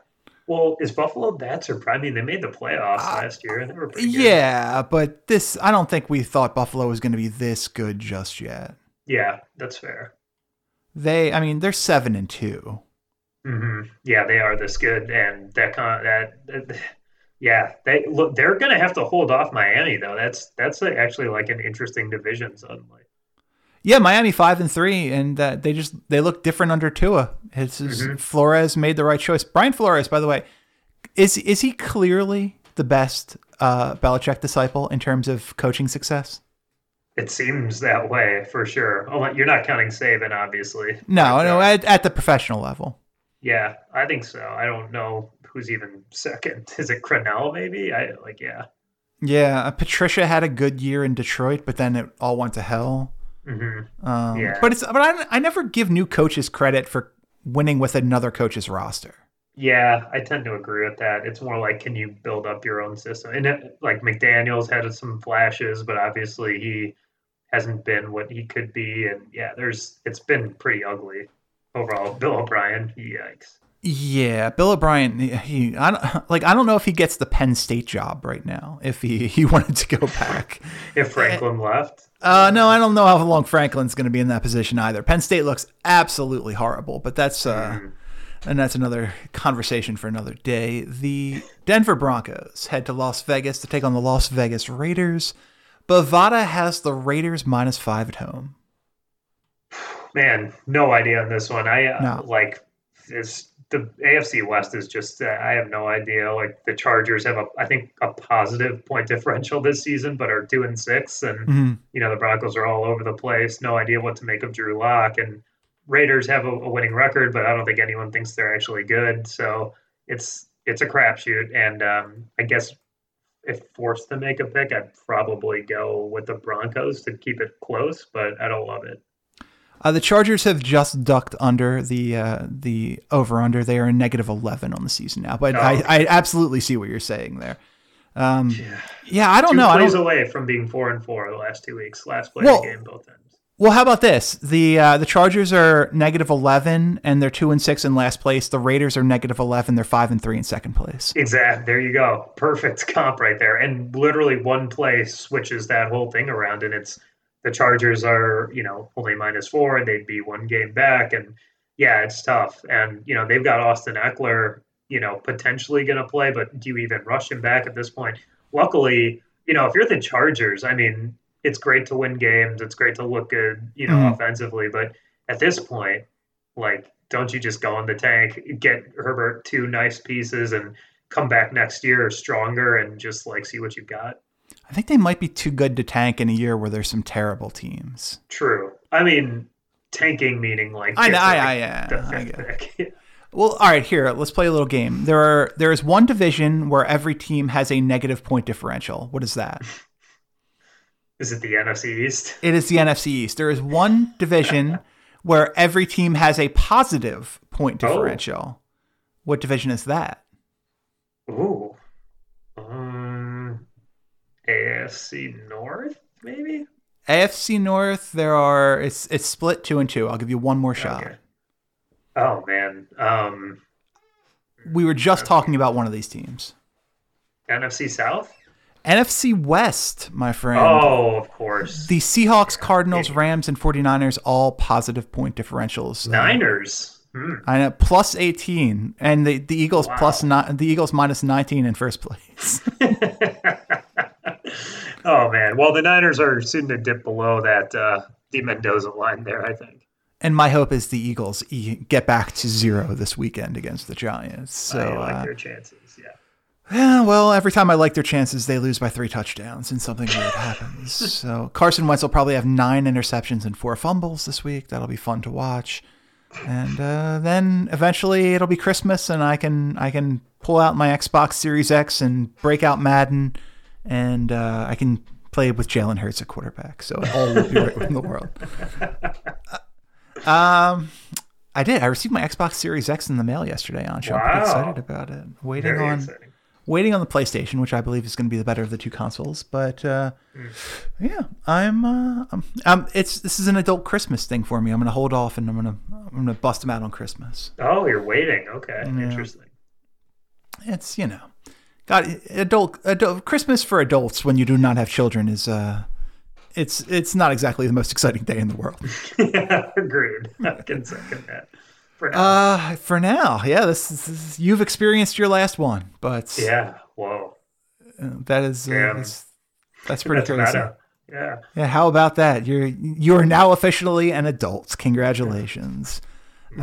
Speaker 3: Well, is Buffalo that surprised? I mean, they made the playoffs uh, last year they were pretty good.
Speaker 2: Yeah, but this I don't think we thought Buffalo was going to be this good just yet.
Speaker 3: Yeah, that's fair.
Speaker 2: They, I mean, they're seven and two.
Speaker 3: hmm Yeah, they are this good, and that con that, that yeah, they look. They're going to have to hold off Miami though. That's that's actually like an interesting division suddenly.
Speaker 2: Yeah, Miami five and three, and uh, they just they look different under Tua.
Speaker 3: Mm-hmm.
Speaker 2: Flores made the right choice. Brian Flores, by the way, is is he clearly the best uh, Belichick disciple in terms of coaching success?
Speaker 3: It seems that way for sure. Oh, you're not counting Saban, obviously.
Speaker 2: No,
Speaker 3: But,
Speaker 2: no,
Speaker 3: uh,
Speaker 2: at, at the professional level.
Speaker 3: yeah, I think so. I don't know who's even second. Is it Crennel? Maybe. I like. Yeah.
Speaker 2: Yeah, uh, Patricia had a good year in Detroit, but then it all went to hell.
Speaker 3: hmm
Speaker 2: Um,
Speaker 3: Yeah.
Speaker 2: But it's but I, I never give new coaches credit for winning with another coach's roster.
Speaker 3: Yeah, I tend to agree with that. It's more like, can you build up your own system? And it, like McDaniel's had some flashes, but obviously he hasn't been what he could be. And yeah, there's it's been pretty ugly overall. Bill O'Brien, yikes.
Speaker 2: Yeah, Bill O'Brien. He, he I don't, like. I don't know if he gets the Penn State job right now. If he he wanted to go back.
Speaker 3: If Franklin left,
Speaker 2: Uh, no, I don't know how long Franklin's going to be in that position either. Penn State looks absolutely horrible, but that's uh, and that's another conversation for another day. The Denver Broncos head to Las Vegas to take on the Las Vegas Raiders. Bovada has the Raiders minus five at home.
Speaker 3: Man, no idea on this one. I uh,
Speaker 2: No.
Speaker 3: like it's the AFC West is just uh, I have no idea. Like the Chargers have a I think a positive point differential this season, but are two and six, and
Speaker 2: Mhm.
Speaker 3: you know the Broncos are all over the place. No idea what to make of Drew Lock and Raiders have a, a winning record, but I don't think anyone thinks they're actually good. So it's it's a crapshoot, and um, I guess if forced to make a pick, I'd probably go with the Broncos to keep it close, but I don't love it.
Speaker 2: Uh, the Chargers have just ducked under the uh, the over under. They are a negative eleven on the season now, but
Speaker 3: Oh,
Speaker 2: I. I absolutely see what you're saying there. Um,
Speaker 3: Yeah.
Speaker 2: yeah, I don't
Speaker 3: Two
Speaker 2: know. I
Speaker 3: plays
Speaker 2: don't,
Speaker 3: away from being four and four the last two weeks. Last play
Speaker 2: Well-
Speaker 3: game both times.
Speaker 2: Well, how about this? The uh, the Chargers are negative eleven and they're two and six in last place. The Raiders are negative eleven. They're five and three in second place.
Speaker 3: Exactly. There you go. Perfect comp right there. And literally one play switches that whole thing around, and it's the Chargers are you know only minus four, and they'd be one game back, and yeah, it's tough. And you know they've got Austin Ekeler, you know potentially going to play, but do you even rush him back at this point? Luckily, you know if you're the Chargers, I mean it's great to win games, it's great to look good, you know,
Speaker 2: Mhm.
Speaker 3: offensively, but at this point, like don't you just go in the tank, get Herbert two nice pieces, and come back next year stronger and just like see what you've got?
Speaker 2: I think they might be too good to tank in a year where there's some terrible teams.
Speaker 3: True. I mean, tanking meaning like
Speaker 2: I know. I,
Speaker 3: like,
Speaker 2: I, yeah, I get it. Well, all right. Here, let's play a little game. There are there is one division where every team has a negative point differential. What is that?
Speaker 3: Is it the NFC East?
Speaker 2: It is the NFC East. There is one division where every team has a positive point
Speaker 3: Oh.
Speaker 2: differential. What division is that?
Speaker 3: Ooh. Um, AFC North, maybe.
Speaker 2: AFC North. There are it's it's split two and two. I'll give you one more shot.
Speaker 3: Okay. Oh man. Um,
Speaker 2: We were just talking about one of these teams.
Speaker 3: NFC South.
Speaker 2: NFC West, my friend.
Speaker 3: Oh, of course.
Speaker 2: The Seahawks, Cardinals, Rams, and 49ers all positive point differentials.
Speaker 3: Niners. Hmm.
Speaker 2: I know plus 18 and the the Eagles
Speaker 3: Wow.
Speaker 2: plus the Eagles minus 19 in first place.
Speaker 3: oh man. Well, the Niners are soon to dip below that uh, the Mendoza line there. I think.
Speaker 2: and my hope is the Eagles e- get back to zero this weekend against the Giants. So
Speaker 3: I like
Speaker 2: uh,
Speaker 3: their chances. Yeah.
Speaker 2: well, every time I like their chances, they lose by 3 touchdowns and something weird happens. So Carson Wentz will probably have 9 interceptions and 4 fumbles this week. That'll be fun to watch. And uh, then eventually it'll be Christmas and I can I can pull out my Xbox Series X and break out Madden and uh, I can play with Jalen Hurts at quarterback. So it all will be right in the world. Um, I did. I received my Xbox Series X in the mail yesterday, Ancho. I'm pretty excited about it. Waiting
Speaker 3: Very
Speaker 2: on
Speaker 3: exciting.
Speaker 2: Waiting on the PlayStation, which I believe is going to be the better of the two consoles. But uh, yeah, I'm, uh, I'm, um, it's this is an adult Christmas thing for me. I'm going to hold off and I'm going to I'm going to bust them out on Christmas.
Speaker 3: Oh, you're waiting. Okay, interesting.
Speaker 2: It's you know, got adult adult Christmas for adults when you do not have children is uh, it's it's not exactly the most exciting day in the world.
Speaker 3: yeah, agreed. I can second that. For now.
Speaker 2: Uh, for now, yeah, this is, this is- you've experienced your last one, but
Speaker 3: yeah. Whoa.
Speaker 2: uh, that is uh, that's, that's pretty
Speaker 3: That's
Speaker 2: crazy.
Speaker 3: Yeah.
Speaker 2: Yeah, how about that? You're you are now officially an adult. Congratulations.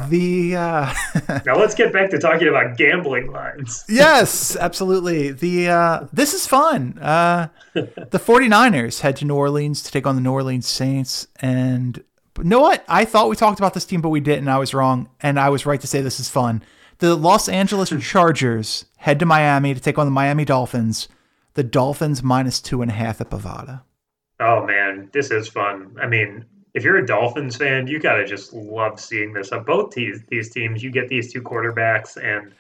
Speaker 2: The uh,
Speaker 3: Now let's get back to talking about gambling lines.
Speaker 2: yes, absolutely. The uh, this is fun. Uh, the 49ers head to New Orleans to take on the New Orleans Saints, and but you know what? I thought we talked about this team, but we didn't. I was wrong, and I was right to say this is fun. The Los Angeles Chargers head to Miami to take on the Miami Dolphins. The Dolphins minus two and a half at Bovada.
Speaker 3: Oh man, this is fun. I mean, if you're a Dolphins fan, you gotta just love seeing this on both these these teams. You get these two quarterbacks, and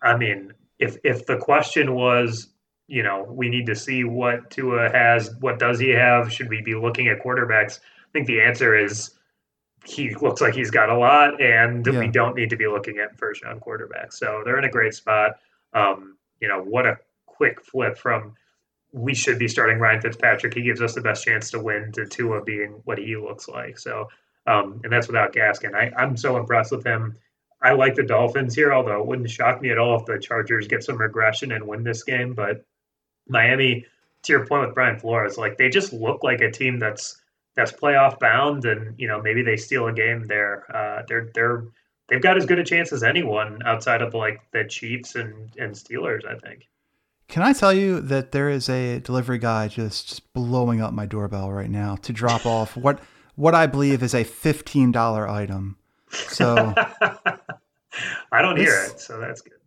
Speaker 3: I mean, if if the question was, you know, we need to see what Tua has, what does he have? Should we be looking at quarterbacks? I think the answer is he looks like he's got a lot, and
Speaker 2: Yeah.
Speaker 3: we don't need to be looking at first round quarterbacks. So they're in a great spot. Um, you know, what a quick flip from we should be starting Ryan Fitzpatrick. He gives us the best chance to win to Tua being what he looks like. So, um, and that's without Gaskin. I, I'm so impressed with him. I like the Dolphins here, although it wouldn't shock me at all if the Chargers get some regression and win this game. But Miami, to your point with Brian Flores, like they just look like a team that's that's playoff bound, and you know maybe they steal a game there. Uh, they're they're they've got as good a chance as anyone outside of like the Chiefs and and Steelers. I think.
Speaker 2: Can I tell you that there is a delivery guy just, just blowing up my doorbell right now to drop off what what I believe is a fifteen dollar item. So
Speaker 3: I don't hear it, so that's good.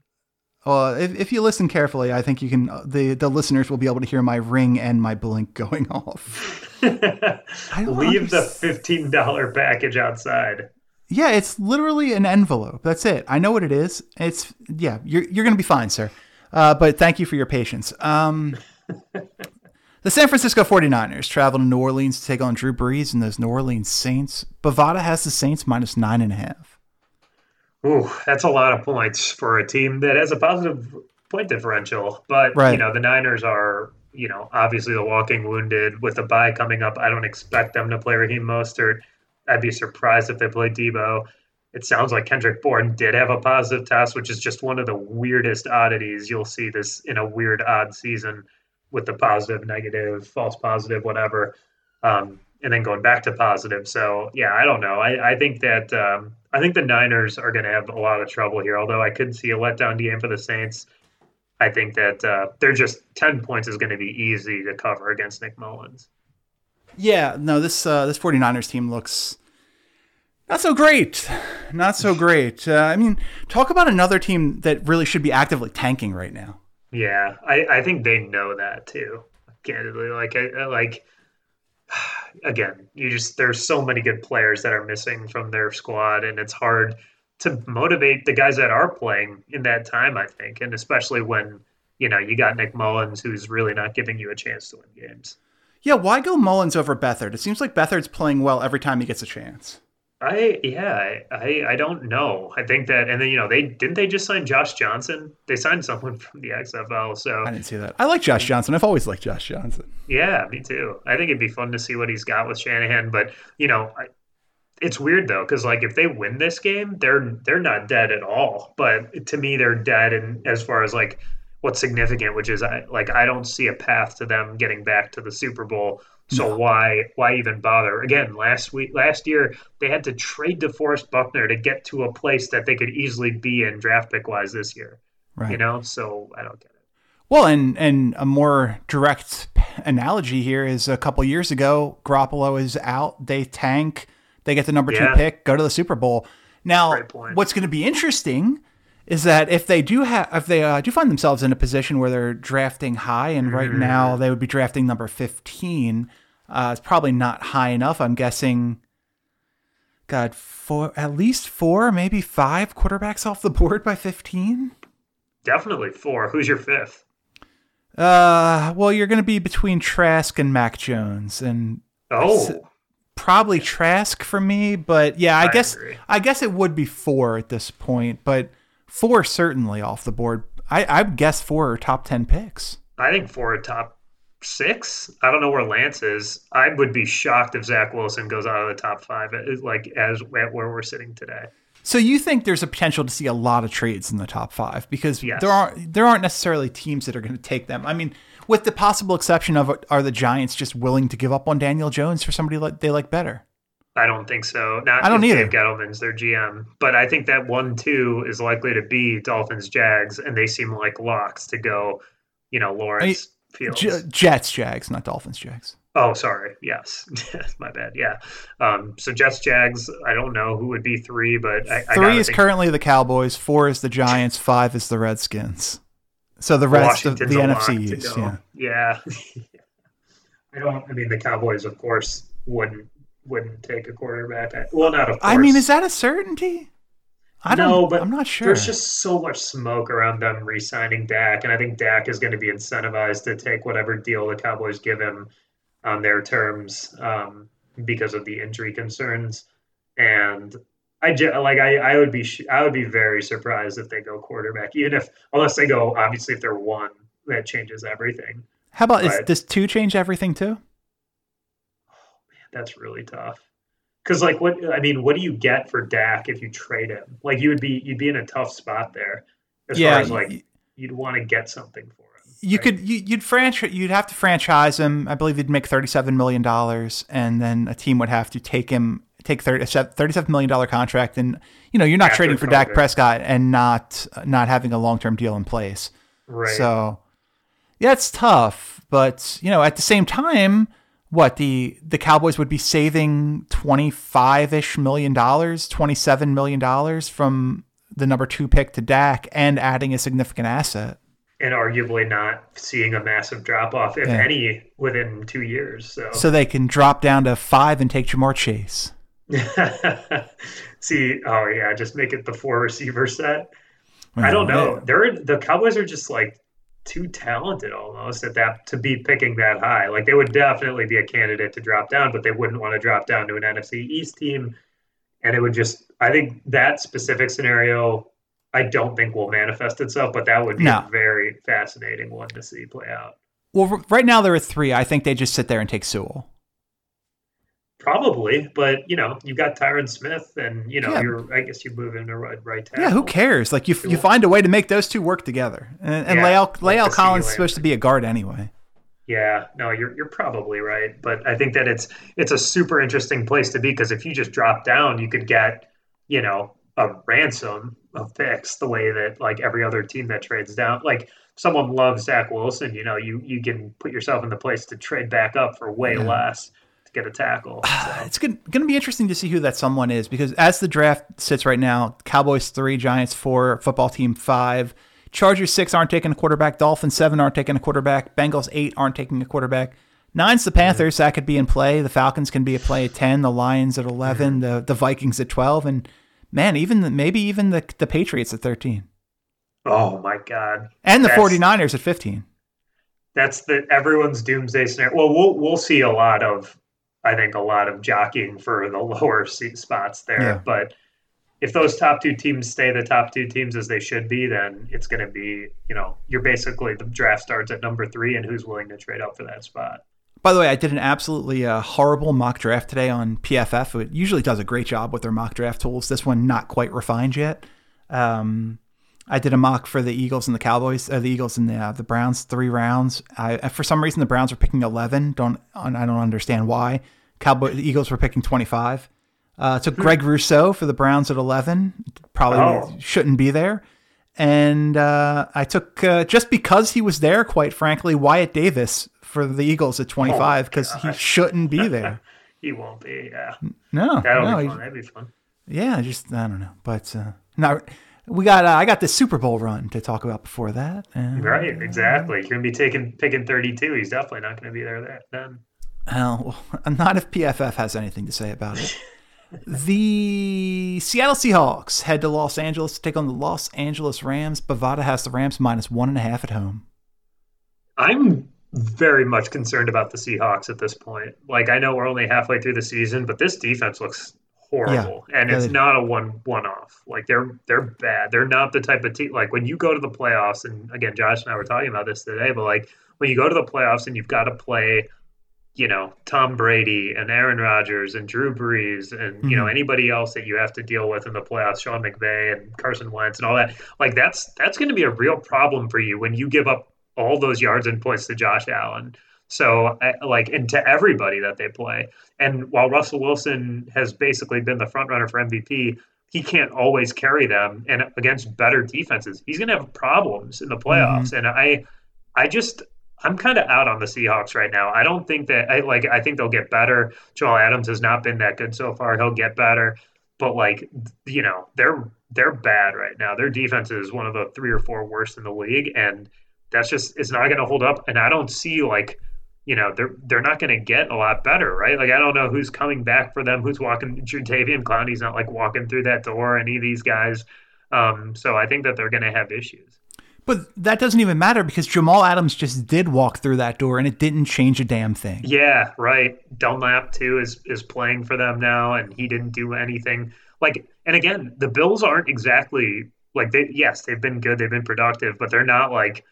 Speaker 2: Well, if, if you listen carefully, I think you can. The the listeners will be able to hear my ring and my blink going off.
Speaker 3: Leave the fifteen dollar package outside.
Speaker 2: Yeah, it's literally an envelope. That's it. I know what it is. It's yeah. You're you're gonna be fine, sir. Uh, but thank you for your patience. Um, the San Francisco 49ers travel to New Orleans to take on Drew Brees and those New Orleans Saints. Bovada has the Saints minus nine and a half.
Speaker 3: Ooh, that's a lot of points for a team that has a positive point differential. But right. you know, the Niners are, you know, obviously the walking wounded with the bye coming up. I don't expect them to play Raheem Mostert. I'd be surprised if they play Deebo. It sounds like Kendrick Bourne did have a positive test, which is just one of the weirdest oddities you'll see this in a weird odd season with the positive, negative, false positive, whatever. Um, and then going back to positive. So yeah, I don't know. I, I think that um, I think the Niners are going to have a lot of trouble here. Although I could see a letdown game for the Saints. I think that uh, they're just ten points is going to be easy to cover against Nick Mullens.
Speaker 2: Yeah, no, this uh, this 49ers team looks not so great. Not so great. Uh, I mean, talk about another team that really should be actively tanking right now.
Speaker 3: Yeah, I, I think they know that too. Candidly, like I, like again, you just there's so many good players that are missing from their squad, and it's hard to motivate the guys that are playing in that time. I think, and especially when you know you got Nick Mullens, who's really not giving you a chance to win games.
Speaker 2: Yeah, why go Mullens over Beathard? It seems like Beathard's playing well every time he gets a chance.
Speaker 3: I yeah, I I don't know. I think that, and then you know they didn't they just sign Josh Johnson? They signed someone from the XFL. So
Speaker 2: I didn't see that. I like Josh Johnson. I've always liked Josh Johnson.
Speaker 3: Yeah, me too. I think it'd be fun to see what he's got with Shanahan. But you know, I, it's weird though because like if they win this game, they're they're not dead at all. But to me, they're dead. And as far as like what's significant, which is I like I don't see a path to them getting back to the Super Bowl so no. why why even bother? Again, last week last year they had to trade DeForest Buckner to get to a place that they could easily be in draft pick wise this year. Right. You know, so I don't get it.
Speaker 2: Well, and and a more direct analogy here is a couple years ago, Garoppolo is out, they tank, they get the number yeah. two pick, go to the Super Bowl. Now, what's going to be interesting is that if they do have if they uh, do find themselves in a position where they're drafting high and right mm-hmm. now they would be drafting number 15 uh, it's probably not high enough. I'm guessing, God, four, at least four, maybe five quarterbacks off the board by 15.
Speaker 3: Definitely four. Who's your fifth?
Speaker 2: Uh, well, you're going to be between Trask and Mac Jones, and
Speaker 3: oh,
Speaker 2: probably Trask for me. But yeah, I, I guess agree. I guess it would be four at this point, but four certainly off the board. I I guess four are top ten picks.
Speaker 3: I think four are top six. I don't know where Lance is. I would be shocked if Zach Wilson goes out of the top five, uh, like as at where we're sitting today.
Speaker 2: So you think there's a potential to see a lot of trades in the top five because yes. there aren't there aren't necessarily teams that are going to take them. I mean, with the possible exception of are the Giants just willing to give up on Daniel Jones for somebody like they like better?
Speaker 3: I don't think so. Not I don't either. Dave Gettleman's their GM, but I think that one two is likely to be Dolphins Jags, and they seem like locks to go. You know, Lawrence.
Speaker 2: J- Jets, Jags, not Dolphins, Jags.
Speaker 3: Oh, sorry. Yes, my bad. Yeah. Um, so Jets, Jags. I don't know who would be three, but I,
Speaker 2: three I is think... currently the Cowboys. Four is the Giants. Five is the Redskins. So the rest of the NFC East.
Speaker 3: Yeah. Yeah. I don't. I mean, the Cowboys, of course, wouldn't wouldn't take a quarterback. Well, not of course.
Speaker 2: I mean, is that a certainty? I don't know, but I'm not sure.
Speaker 3: There's just so much smoke around them re-signing Dak, and I think Dak is going to be incentivized to take whatever deal the Cowboys give him on their terms um, because of the injury concerns. And I like I, I would be I would be very surprised if they go quarterback, even if unless they go obviously if they're one that changes everything.
Speaker 2: How about but, is, does two change everything too?
Speaker 3: Oh man, that's really tough. Because like what I mean, what do you get for Dak if you trade him? Like you would be you'd be in a tough spot there as
Speaker 2: Yeah,
Speaker 3: far as like you'd want to get something for him.
Speaker 2: You
Speaker 3: right?
Speaker 2: could you, you'd franchise you'd have to franchise him. I believe he'd make thirty seven million dollars, and then a team would have to take him take 30, a thirty seven million dollar contract, and you know you're not
Speaker 3: After
Speaker 2: trading for Dak Prescott and not not having a long term deal in place.
Speaker 3: right.
Speaker 2: So yeah, it's tough, but you know at the same time, what the the Cowboys would be saving twenty five ish million dollars, twenty seven million dollars from the number two pick to Dak, and adding a significant asset.
Speaker 3: and arguably not seeing a massive drop off, if
Speaker 2: Yeah.
Speaker 3: any, within two years. So,
Speaker 2: so they can drop down to five and take Ja'Marr Chase.
Speaker 3: see, oh yeah, just make it the four receiver set. I don't know. They're the Cowboys are just like too talented almost at that to be picking that high. Like they would definitely be a candidate to drop down, but they wouldn't want to drop down to an NFC East team. And it would just I think that specific scenario I don't think will manifest itself, but that would be
Speaker 2: No.
Speaker 3: a very fascinating one to see play out.
Speaker 2: Well, right now there are three. I think they just sit there and take Sewell.
Speaker 3: Probably, but you know, you've got Tyron Smith, and you know,
Speaker 2: Yeah.
Speaker 3: you're. I guess you move him to right, right tackle.
Speaker 2: Yeah, who cares? Like you, you find a way to make those two work together. And, and
Speaker 3: Yeah,
Speaker 2: La'el, La'el
Speaker 3: the
Speaker 2: Collins is supposed to be a guard anyway.
Speaker 3: Yeah, no, you're you're probably right, but I think that it's it's a super interesting place to be because if you just drop down, you could get you know a ransom of picks the way that like every other team that trades down, like someone loves Zach Wilson, you know, you you can put yourself in the place to trade back up for way
Speaker 2: Yeah.
Speaker 3: less to get a tackle. So,
Speaker 2: It's going to be interesting to see who that someone is because as the draft sits right now, Cowboys three, Giants four, football team five, Chargers six aren't taking a quarterback, Dolphins seven aren't taking a quarterback, Bengals eight aren't taking a quarterback. Nine's the Panthers, that could be in play. The Falcons can be a play at ten, the Lions at 11 mm-hmm. the the Vikings at twelve, and man, even the, maybe even the the Patriots at thirteen.
Speaker 3: Oh my god,
Speaker 2: and the
Speaker 3: That's-
Speaker 2: 49ers at fifteen.
Speaker 3: that's the everyone's doomsday scenario. Well, we'll we'll see a lot of, I think, a lot of jockeying for the lower seat spots there.
Speaker 2: Yeah.
Speaker 3: But if those top two teams stay the top two teams as they should be, then it's going to be, you know, you're basically the draft starts at number three, and who's willing to trade up for that spot?
Speaker 2: By the way, I did an absolutely uh, horrible mock draft today on PFF. It usually does a great job with their mock draft tools. This one not quite refined yet. Um, I did a mock for the Eagles and the Cowboys, uh, the Eagles and the uh, the Browns, three rounds. I, for some reason, the Browns were picking eleven. Don't I don't understand why. Cowboy the Eagles were picking twenty five. Uh, took Greg Rousseau for the Browns at eleven. Probably
Speaker 3: Oh.
Speaker 2: shouldn't be there. And uh, I took uh, just because he was there, quite frankly, Wyatt Davis for the Eagles at 25 because he shouldn't be there.
Speaker 3: He won't be. Yeah,
Speaker 2: No,
Speaker 3: that'll
Speaker 2: no,
Speaker 3: be
Speaker 2: he-
Speaker 3: fun. That'd be fun.
Speaker 2: yeah, just I don't know, but uh, not. We got uh, I got the Super Bowl run to talk about before that. and,
Speaker 3: Right, exactly. You're going to be taking picking 32. He's definitely not going to be there that, then.
Speaker 2: Well, not if PFF has anything to say about it. the Seattle Seahawks head to Los Angeles to take on the Los Angeles Rams. Bovada has the Rams minus one and a half at home.
Speaker 3: I'm very much concerned about the Seahawks at this point. Like I know we're only halfway through the season, but this defense looks horrible, and
Speaker 2: Yeah,
Speaker 3: it's
Speaker 2: they
Speaker 3: not a one one off. Like they're they're bad. They're not the type of team. Like when you go to the playoffs, and again, Josh and I were talking about this today, but like when you go to the playoffs and you've got to play. You know Tom Brady and Aaron Rodgers and Drew Brees and you know
Speaker 2: Mhm.
Speaker 3: anybody else that you have to deal with in the playoffs, Sean McVay and Carson Wentz and all that. Like that's that's going to be a real problem for you when you give up all those yards and points to Josh Allen. So, like, and to everybody that they play. And while Russell Wilson has basically been the front runner for MVP, he can't always carry them. And against better defenses, he's going to have problems in the mm-hmm. playoffs. And I, I just, I'm kind of out on the Seahawks right now. I don't think that, I like, I think they'll get better. Joel Adams has not been that good so far. He'll get better. But like, you know, they're they're bad right now. Their defense is one of the three or four worst in the league, and that's just it's not going to hold up. And I don't see like, you know, they're they're not going to get a lot better, right? Like I don't know who's coming back for them, who's walking. Jadeveon Clowney's not like walking through that door. Any of these guys. Um, so I think that they're going to have issues.
Speaker 2: But that doesn't even matter because Jamal Adams just did walk through that door and it didn't change a damn thing.
Speaker 3: Yeah, right. Dunlap too is is playing for them now, and he didn't do anything. Like, and again, the Bills aren't exactly like they. Yes, they've been good, they've been productive, but they're not like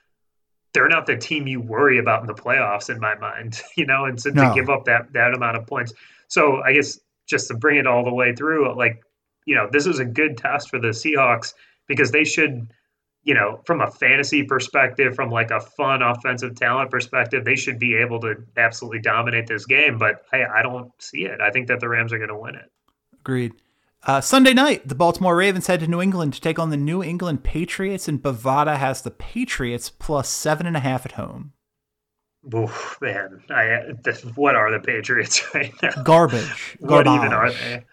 Speaker 3: they're not the team you worry about in the playoffs in my mind. You know, and so
Speaker 2: No.
Speaker 3: to give up that that amount of points. So I guess just to bring it all the way through, like you know, this is a good test for the Seahawks because they should, you know, from a fantasy perspective, from like a fun offensive talent perspective, they should be able to absolutely dominate this game. But hey I don't see it. I think that the Rams are going to win it.
Speaker 2: Agreed. Uh, Sunday night, the Baltimore Ravens head to New England to take on the New England Patriots, and Bovada has the Patriots plus seven and a half at home.
Speaker 3: Oof, man, I, this, what are the Patriots right now?
Speaker 2: Garbage.
Speaker 3: what
Speaker 2: Garbage.
Speaker 3: even are they?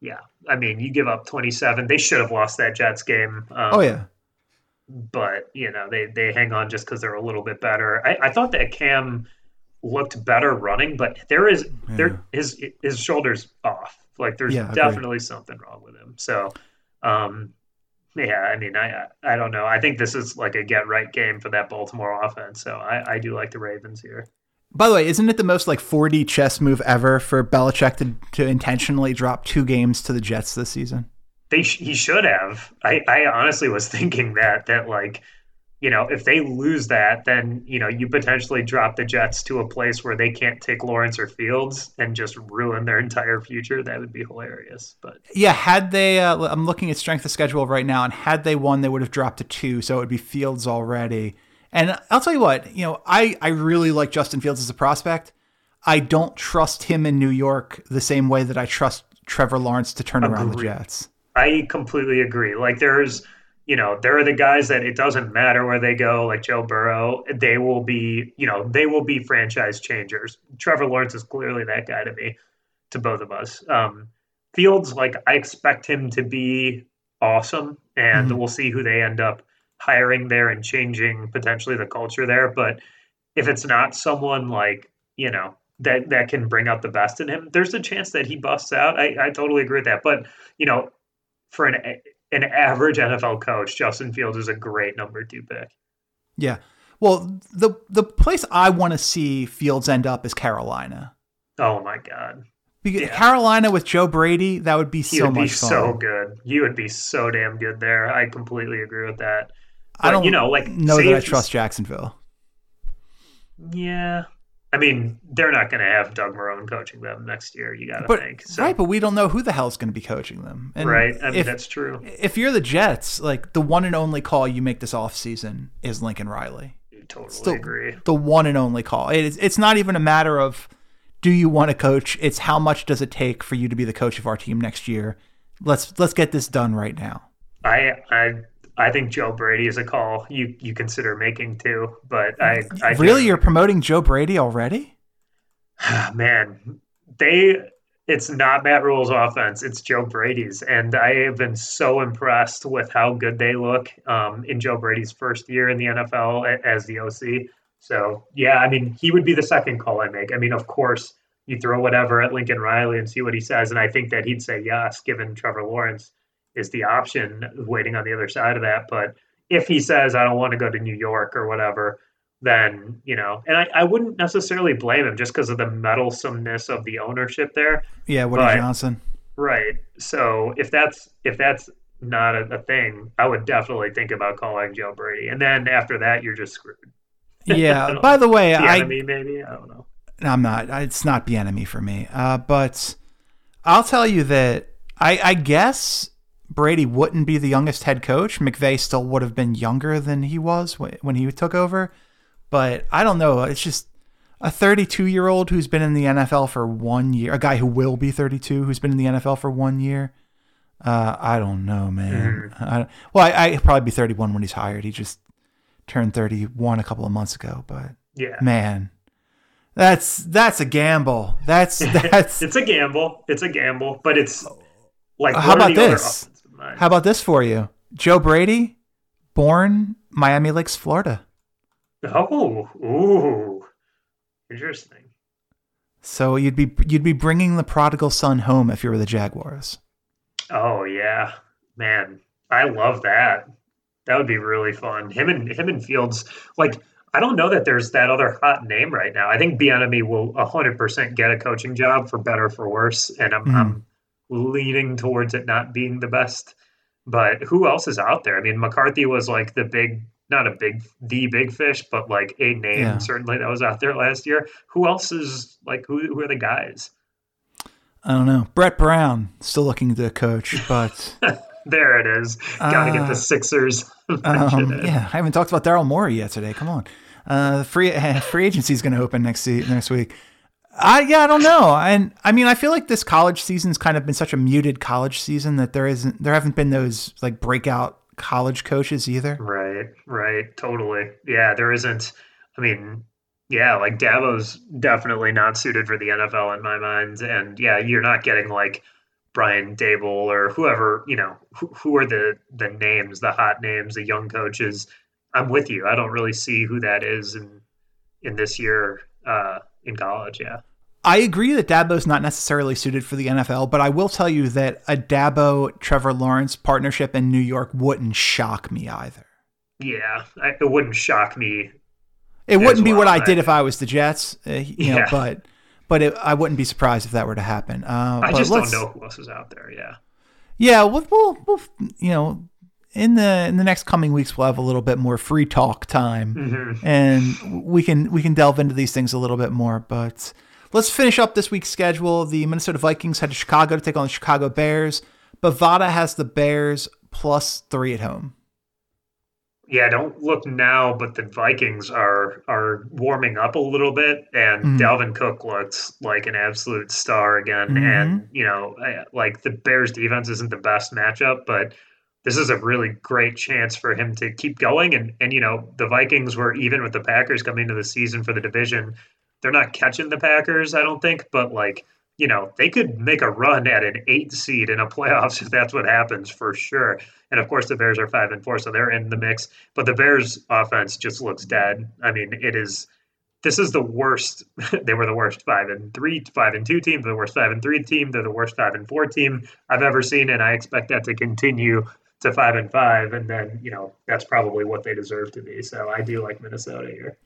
Speaker 3: Yeah, I mean, you give up 27. They should have lost that Jets game. Um,
Speaker 2: Oh yeah,
Speaker 3: but you know they they hang on just because they're a little bit better. I, I thought that Cam looked better running, but there is there his his shoulders off. Like there's
Speaker 2: Yeah,
Speaker 3: definitely something wrong with him. So, um, yeah, I mean, I I don't know. I think this is like a get right game for that Baltimore offense. So I I do like the Ravens here.
Speaker 2: By the way, isn't it the most like 4D chess move ever for Belichick to, to intentionally drop two games to the Jets this season?
Speaker 3: They sh- he should have. I I honestly was thinking that that like. You know, if they lose that, then you know you potentially drop the Jets to a place where they can't take Lawrence or Fields and just ruin their entire future. That would be hilarious. But
Speaker 2: Yeah, had they, uh, I'm looking at strength of schedule right now, and had they won, they would have dropped to two, so it would be Fields already. And I'll tell you what, you know, I, I really like Justin Fields as a prospect. I don't trust him in New York the same way that I trust Trevor Lawrence to turn around the Jets.
Speaker 3: I completely agree. Like there's, you know, there are the guys that it doesn't matter where they go, like Joe Burrow. They will be, you know, they will be franchise changers. Trevor Lawrence is clearly that guy to me, to both of us. Um, Fields, like I expect him to be awesome, and
Speaker 2: Mhm.
Speaker 3: we'll see who they end up hiring there and changing potentially the culture there. But if it's not someone like, you know, that that can bring out the best in him, there's a chance that he busts out. I, I totally agree with that. But you know, for an an average NFL coach, Justin Fields is a great number two pick.
Speaker 2: Yeah. Well, the the place I want to see Fields end up is Carolina.
Speaker 3: Oh my God,
Speaker 2: Because
Speaker 3: Yeah.
Speaker 2: Carolina with Joe Brady, that would be so he
Speaker 3: would be
Speaker 2: much fun.
Speaker 3: so good. You would be so damn good there. I completely agree with that.
Speaker 2: I don't
Speaker 3: you know, like,
Speaker 2: know that I trust Jacksonville.
Speaker 3: Yeah, I mean, they're not going to have Doug Marrone coaching them next year. You got to think. So,
Speaker 2: right, but we don't know who the hell's going to be coaching them. And
Speaker 3: right. I mean,
Speaker 2: if,
Speaker 3: that's true.
Speaker 2: if you're the Jets, like the one and only call you make this offseason is Lincoln Riley.
Speaker 3: Totally
Speaker 2: Still-
Speaker 3: agree.
Speaker 2: The one and only call. It is, it's not even a matter of do you want to coach. It's how much does it take for you to be the coach of our team next year. Let's let's get this done right now.
Speaker 3: I I I think Joe Brady is a call you you consider making too. But I, I
Speaker 2: really, you're promoting Joe Brady already?
Speaker 3: man, they it's not Matt Rhule's offense, it's Joe Brady's. And I have been so impressed with how good they look um, in Joe Brady's first year in the NFL as the OC. So, yeah, I mean, he would be the second call I make. I mean, of course, you throw whatever at Lincoln Riley and see what he says. And I think that he'd say yes, given Trevor Lawrence is the option waiting on the other side of that. But if he says, I don't want to go to New York or whatever, then you know and i, I wouldn't necessarily blame him just because of the meddlesomeness of the ownership there
Speaker 2: Yeah, Woody
Speaker 3: But-
Speaker 2: Johnson.
Speaker 3: right so if that's if that's not a, a thing i would definitely think about calling joe brady and then after that you're just screwed
Speaker 2: Yeah. By the way,
Speaker 3: the
Speaker 2: I
Speaker 3: enemy maybe i don't know
Speaker 2: I'm not. It's not the enemy for me. Uh, but I'll tell you that I, I guess Brady wouldn't be the youngest head coach. McVay still would have been younger than he was when, he took over. But I don't know. It's just a 32 year old who's been in the NFL for one year, a guy who will be 32 who's been in the NFL for one year. Uh, I don't know, man. I don't, well, I, I he'll probably be 31 when he's hired. He just turned 31 a couple of months ago. But
Speaker 3: yeah
Speaker 2: man, that's that's a gamble. That's that's.
Speaker 3: it's a gamble it's a gamble but it's like
Speaker 2: How about this? How about this for you? Joe Brady, born Miami Lakes, Florida.
Speaker 3: oh ooh interesting
Speaker 2: So you'd be you'd be bringing the prodigal son home if you were the Jaguars.
Speaker 3: Oh yeah, man, I love that. That would be really fun. Him and him and Fields. Like, I don't know that there's that other hot name right now. I think Bieniemy will hundred percent get a coaching job for better or for worse, and I'm,
Speaker 2: Mhm.
Speaker 3: I'm leaning towards it not being the best. But who else is out there? I mean, McCarthy was like the big, not a big, the big fish, but like a name
Speaker 2: Yeah.
Speaker 3: certainly that was out there last year. Who else is like who? Who are the guys?
Speaker 2: I don't know. Brett Brown still looking to coach, but
Speaker 3: there it is. Got to uh, get the Sixers.
Speaker 2: um, yeah, I haven't talked about Daryl Morey yet today. Come on, uh, free free agency is going to open next next week. I yeah, I don't know. And I mean, I feel like this college season's kind of been such a muted college season that there isn't there haven't been those like breakout college coaches either.
Speaker 3: Right, right, totally. Yeah, there isn't. I mean, yeah, like Dabo's definitely not suited for the NFL in my mind, and yeah, you're not getting like Brian Daboll or whoever you know who, who are the the names, the hot names, the young coaches. I'm with you. I don't really see who that is in in this year uh, in college. Yeah.
Speaker 2: I agree that Dabo's not necessarily suited for the NFL, but I will tell you that a Dabo Trevor Lawrence partnership in New York wouldn't shock me either.
Speaker 3: Yeah, I, it wouldn't shock me.
Speaker 2: It wouldn't be well, what I, I did if I was the Jets, uh, you yeah. know, but but it, I wouldn't be surprised if that were to happen. Uh,
Speaker 3: I just don't know who else is out there. Yeah.
Speaker 2: Yeah, we'll, we'll, we'll, you know, in the in the next coming weeks we'll have a little bit more free talk time, mm-hmm. and we can we can delve into these things a little bit more. But let's finish up this week's schedule. The Minnesota Vikings head to Chicago to take on the Chicago Bears. Bovada has the Bears plus three at home
Speaker 3: yeah, don't look now, but the Vikings are are warming up a little bit, and mm-hmm. Dalvin Cook looks like an absolute star again. Mm-hmm. And you know, like the Bears' defense isn't the best matchup, but this is a really great chance for him to keep going. And and you know, the Vikings were even with the Packers coming into the season for the division. They're not catching the Packers, I don't think, but like you know, they could make a run at an eight seed in a playoffs if that's what happens for sure. And of course, the Bears are five and four, so they're in the mix. But the Bears' offense just looks dead. I mean, it is. This is the worst. they were the worst five and three, five and two team. The worst five and three team. They're the worst five and four team I've ever seen, and I expect that to continue to five and five. And then you know that's probably what they deserve to be. So I do like Minnesota here.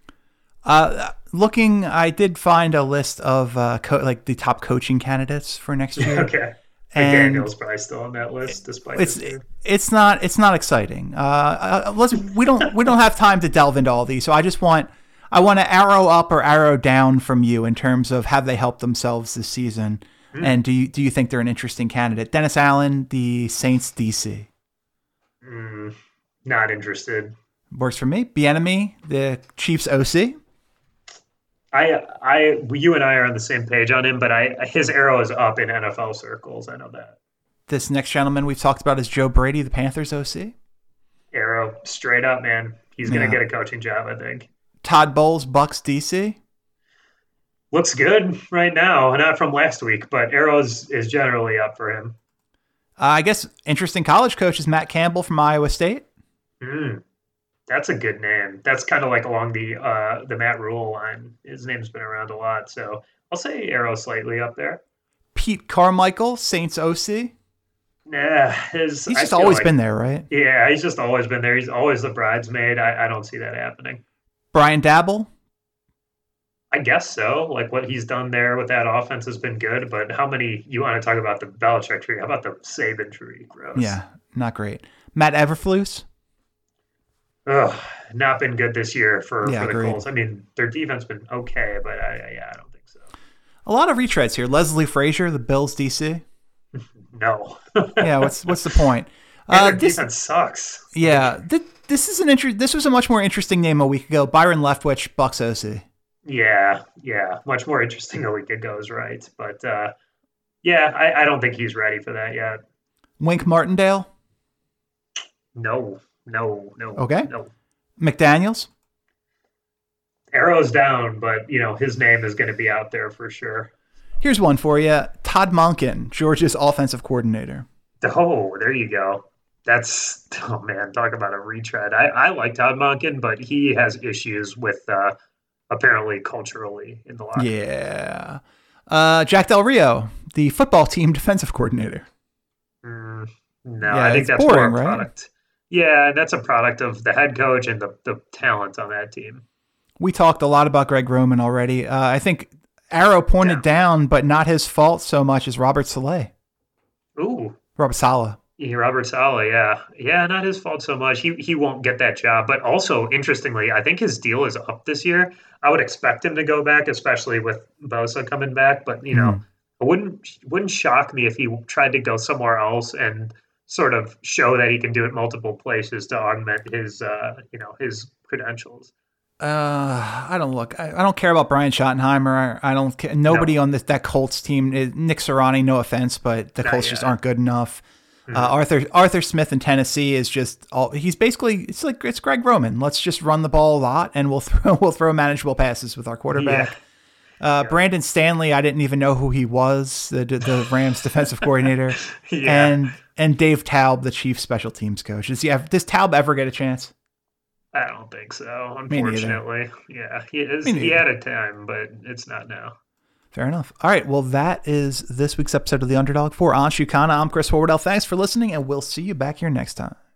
Speaker 2: Uh, looking, I did find a list of uh, co- like the top coaching candidates for next year.
Speaker 3: okay. And Daniel's probably still on that list, despite
Speaker 2: it's it's not it's not exciting. Uh, uh, let's we don't we don't have time to delve into all these, so I just want I want to arrow up or arrow down from you in terms of have they helped themselves this season, mm. and do you do you think they're an interesting candidate? Dennis Allen, the Saints DC.
Speaker 3: Mm, not interested.
Speaker 2: Works for me. Bieniemy, the Chiefs OC.
Speaker 3: I, I, you and I are on the same page on him, but I, his arrow is up in NFL circles. I know that.
Speaker 2: This next gentleman we've talked about is Joe Brady, the Panthers OC.
Speaker 3: Arrow straight up, man. He's going to get a coaching job, I think.
Speaker 2: Todd Bowles, Bucs DC.
Speaker 3: Looks good right now, not from last week, but arrows is generally up for him.
Speaker 2: Uh, I guess interesting college coach is Matt Campbell from Iowa State.
Speaker 3: Mm. That's a good name. That's kind of like along the uh, the Matt Rhule line. His name's been around a lot, so I'll say Arrow slightly up there.
Speaker 2: Pete Carmichael, Saints OC.
Speaker 3: Yeah, his,
Speaker 2: he's just always like, been there, right?
Speaker 3: Yeah, he's just always been there. He's always the bridesmaid. I, I don't see that happening.
Speaker 2: Brian Daboll.
Speaker 3: I guess so. Like what he's done there with that offense has been good, but how many you want to talk about the Belichick tree? How about the Saban tree? Gross.
Speaker 2: Yeah, not great. Matt Eberflus.
Speaker 3: Ugh, not been good this year for, yeah, for the agreed. Colts. I mean, their defense been okay, but I, yeah, I don't think so.
Speaker 2: A lot of retreads here. Leslie Frazier, the Bills DC.
Speaker 3: no.
Speaker 2: yeah, what's what's the point?
Speaker 3: Uh, their this, defense sucks.
Speaker 2: Yeah, th- this is an inter- This was a much more interesting name a week ago. Byron Leftwich, Bucs OC.
Speaker 3: Yeah, yeah, much more interesting a week ago is right, but uh, yeah, I, I don't think he's ready for that yet.
Speaker 2: Wink Martindale.
Speaker 3: No, no, no.
Speaker 2: Okay.
Speaker 3: No.
Speaker 2: McDaniels.
Speaker 3: Arrows down, but you know his name is going to be out there for sure.
Speaker 2: Here's one for you: Todd Monken, Georgia's offensive coordinator.
Speaker 3: Oh, there you go. That's oh man, talk about a retread. I, I like Todd Monken, but he has issues with uh, apparently culturally in the locker.
Speaker 2: Yeah. Uh, Jack Del Rio, the football team defensive coordinator.
Speaker 3: Mm, no, yeah, I think that's boring, more a product. Right? Yeah, that's a product of the head coach and the, the talent on that team.
Speaker 2: We talked a lot about Greg Roman already. Uh, I think Arrow pointed yeah. down, but not his fault so much as Robert Saleh.
Speaker 3: Ooh.
Speaker 2: Robert Saleh.
Speaker 3: Robert Saleh, yeah. Yeah, not his fault so much. He he won't get that job. But also, interestingly, I think his deal is up this year. I would expect him to go back, especially with Bosa coming back. But, you know, mm. it wouldn't wouldn't shock me if he tried to go somewhere else and sort of show that he can do it multiple places to augment his uh, you know his credentials.
Speaker 2: Uh, I don't look. I, I don't care about Brian Schottenheimer. I, I don't. care. Nobody on this that Colts team. Nick Sirianni. No offense, but the
Speaker 3: Not
Speaker 2: Colts just aren't good enough.
Speaker 3: Mhm.
Speaker 2: Uh, Arthur Arthur Smith in Tennessee is just all. He's basically it's like it's Greg Roman. Let's just run the ball a lot, and we'll throw we'll throw manageable passes with our quarterback. Uh, Brandon Staley, I didn't even know who he was. The the Rams defensive coordinator,
Speaker 3: Yeah.
Speaker 2: and and Dave Toub, the Chief special teams coach. Does he have, does Toub ever get a chance?
Speaker 3: I don't think so. Unfortunately, yeah, he is. He had a time, but it's not now.
Speaker 2: Fair enough. All right. Well, that is this week's episode of The Underdog. For Anshu Khanna, I'm Chris Horwedel. Thanks for listening, and we'll see you back here next time.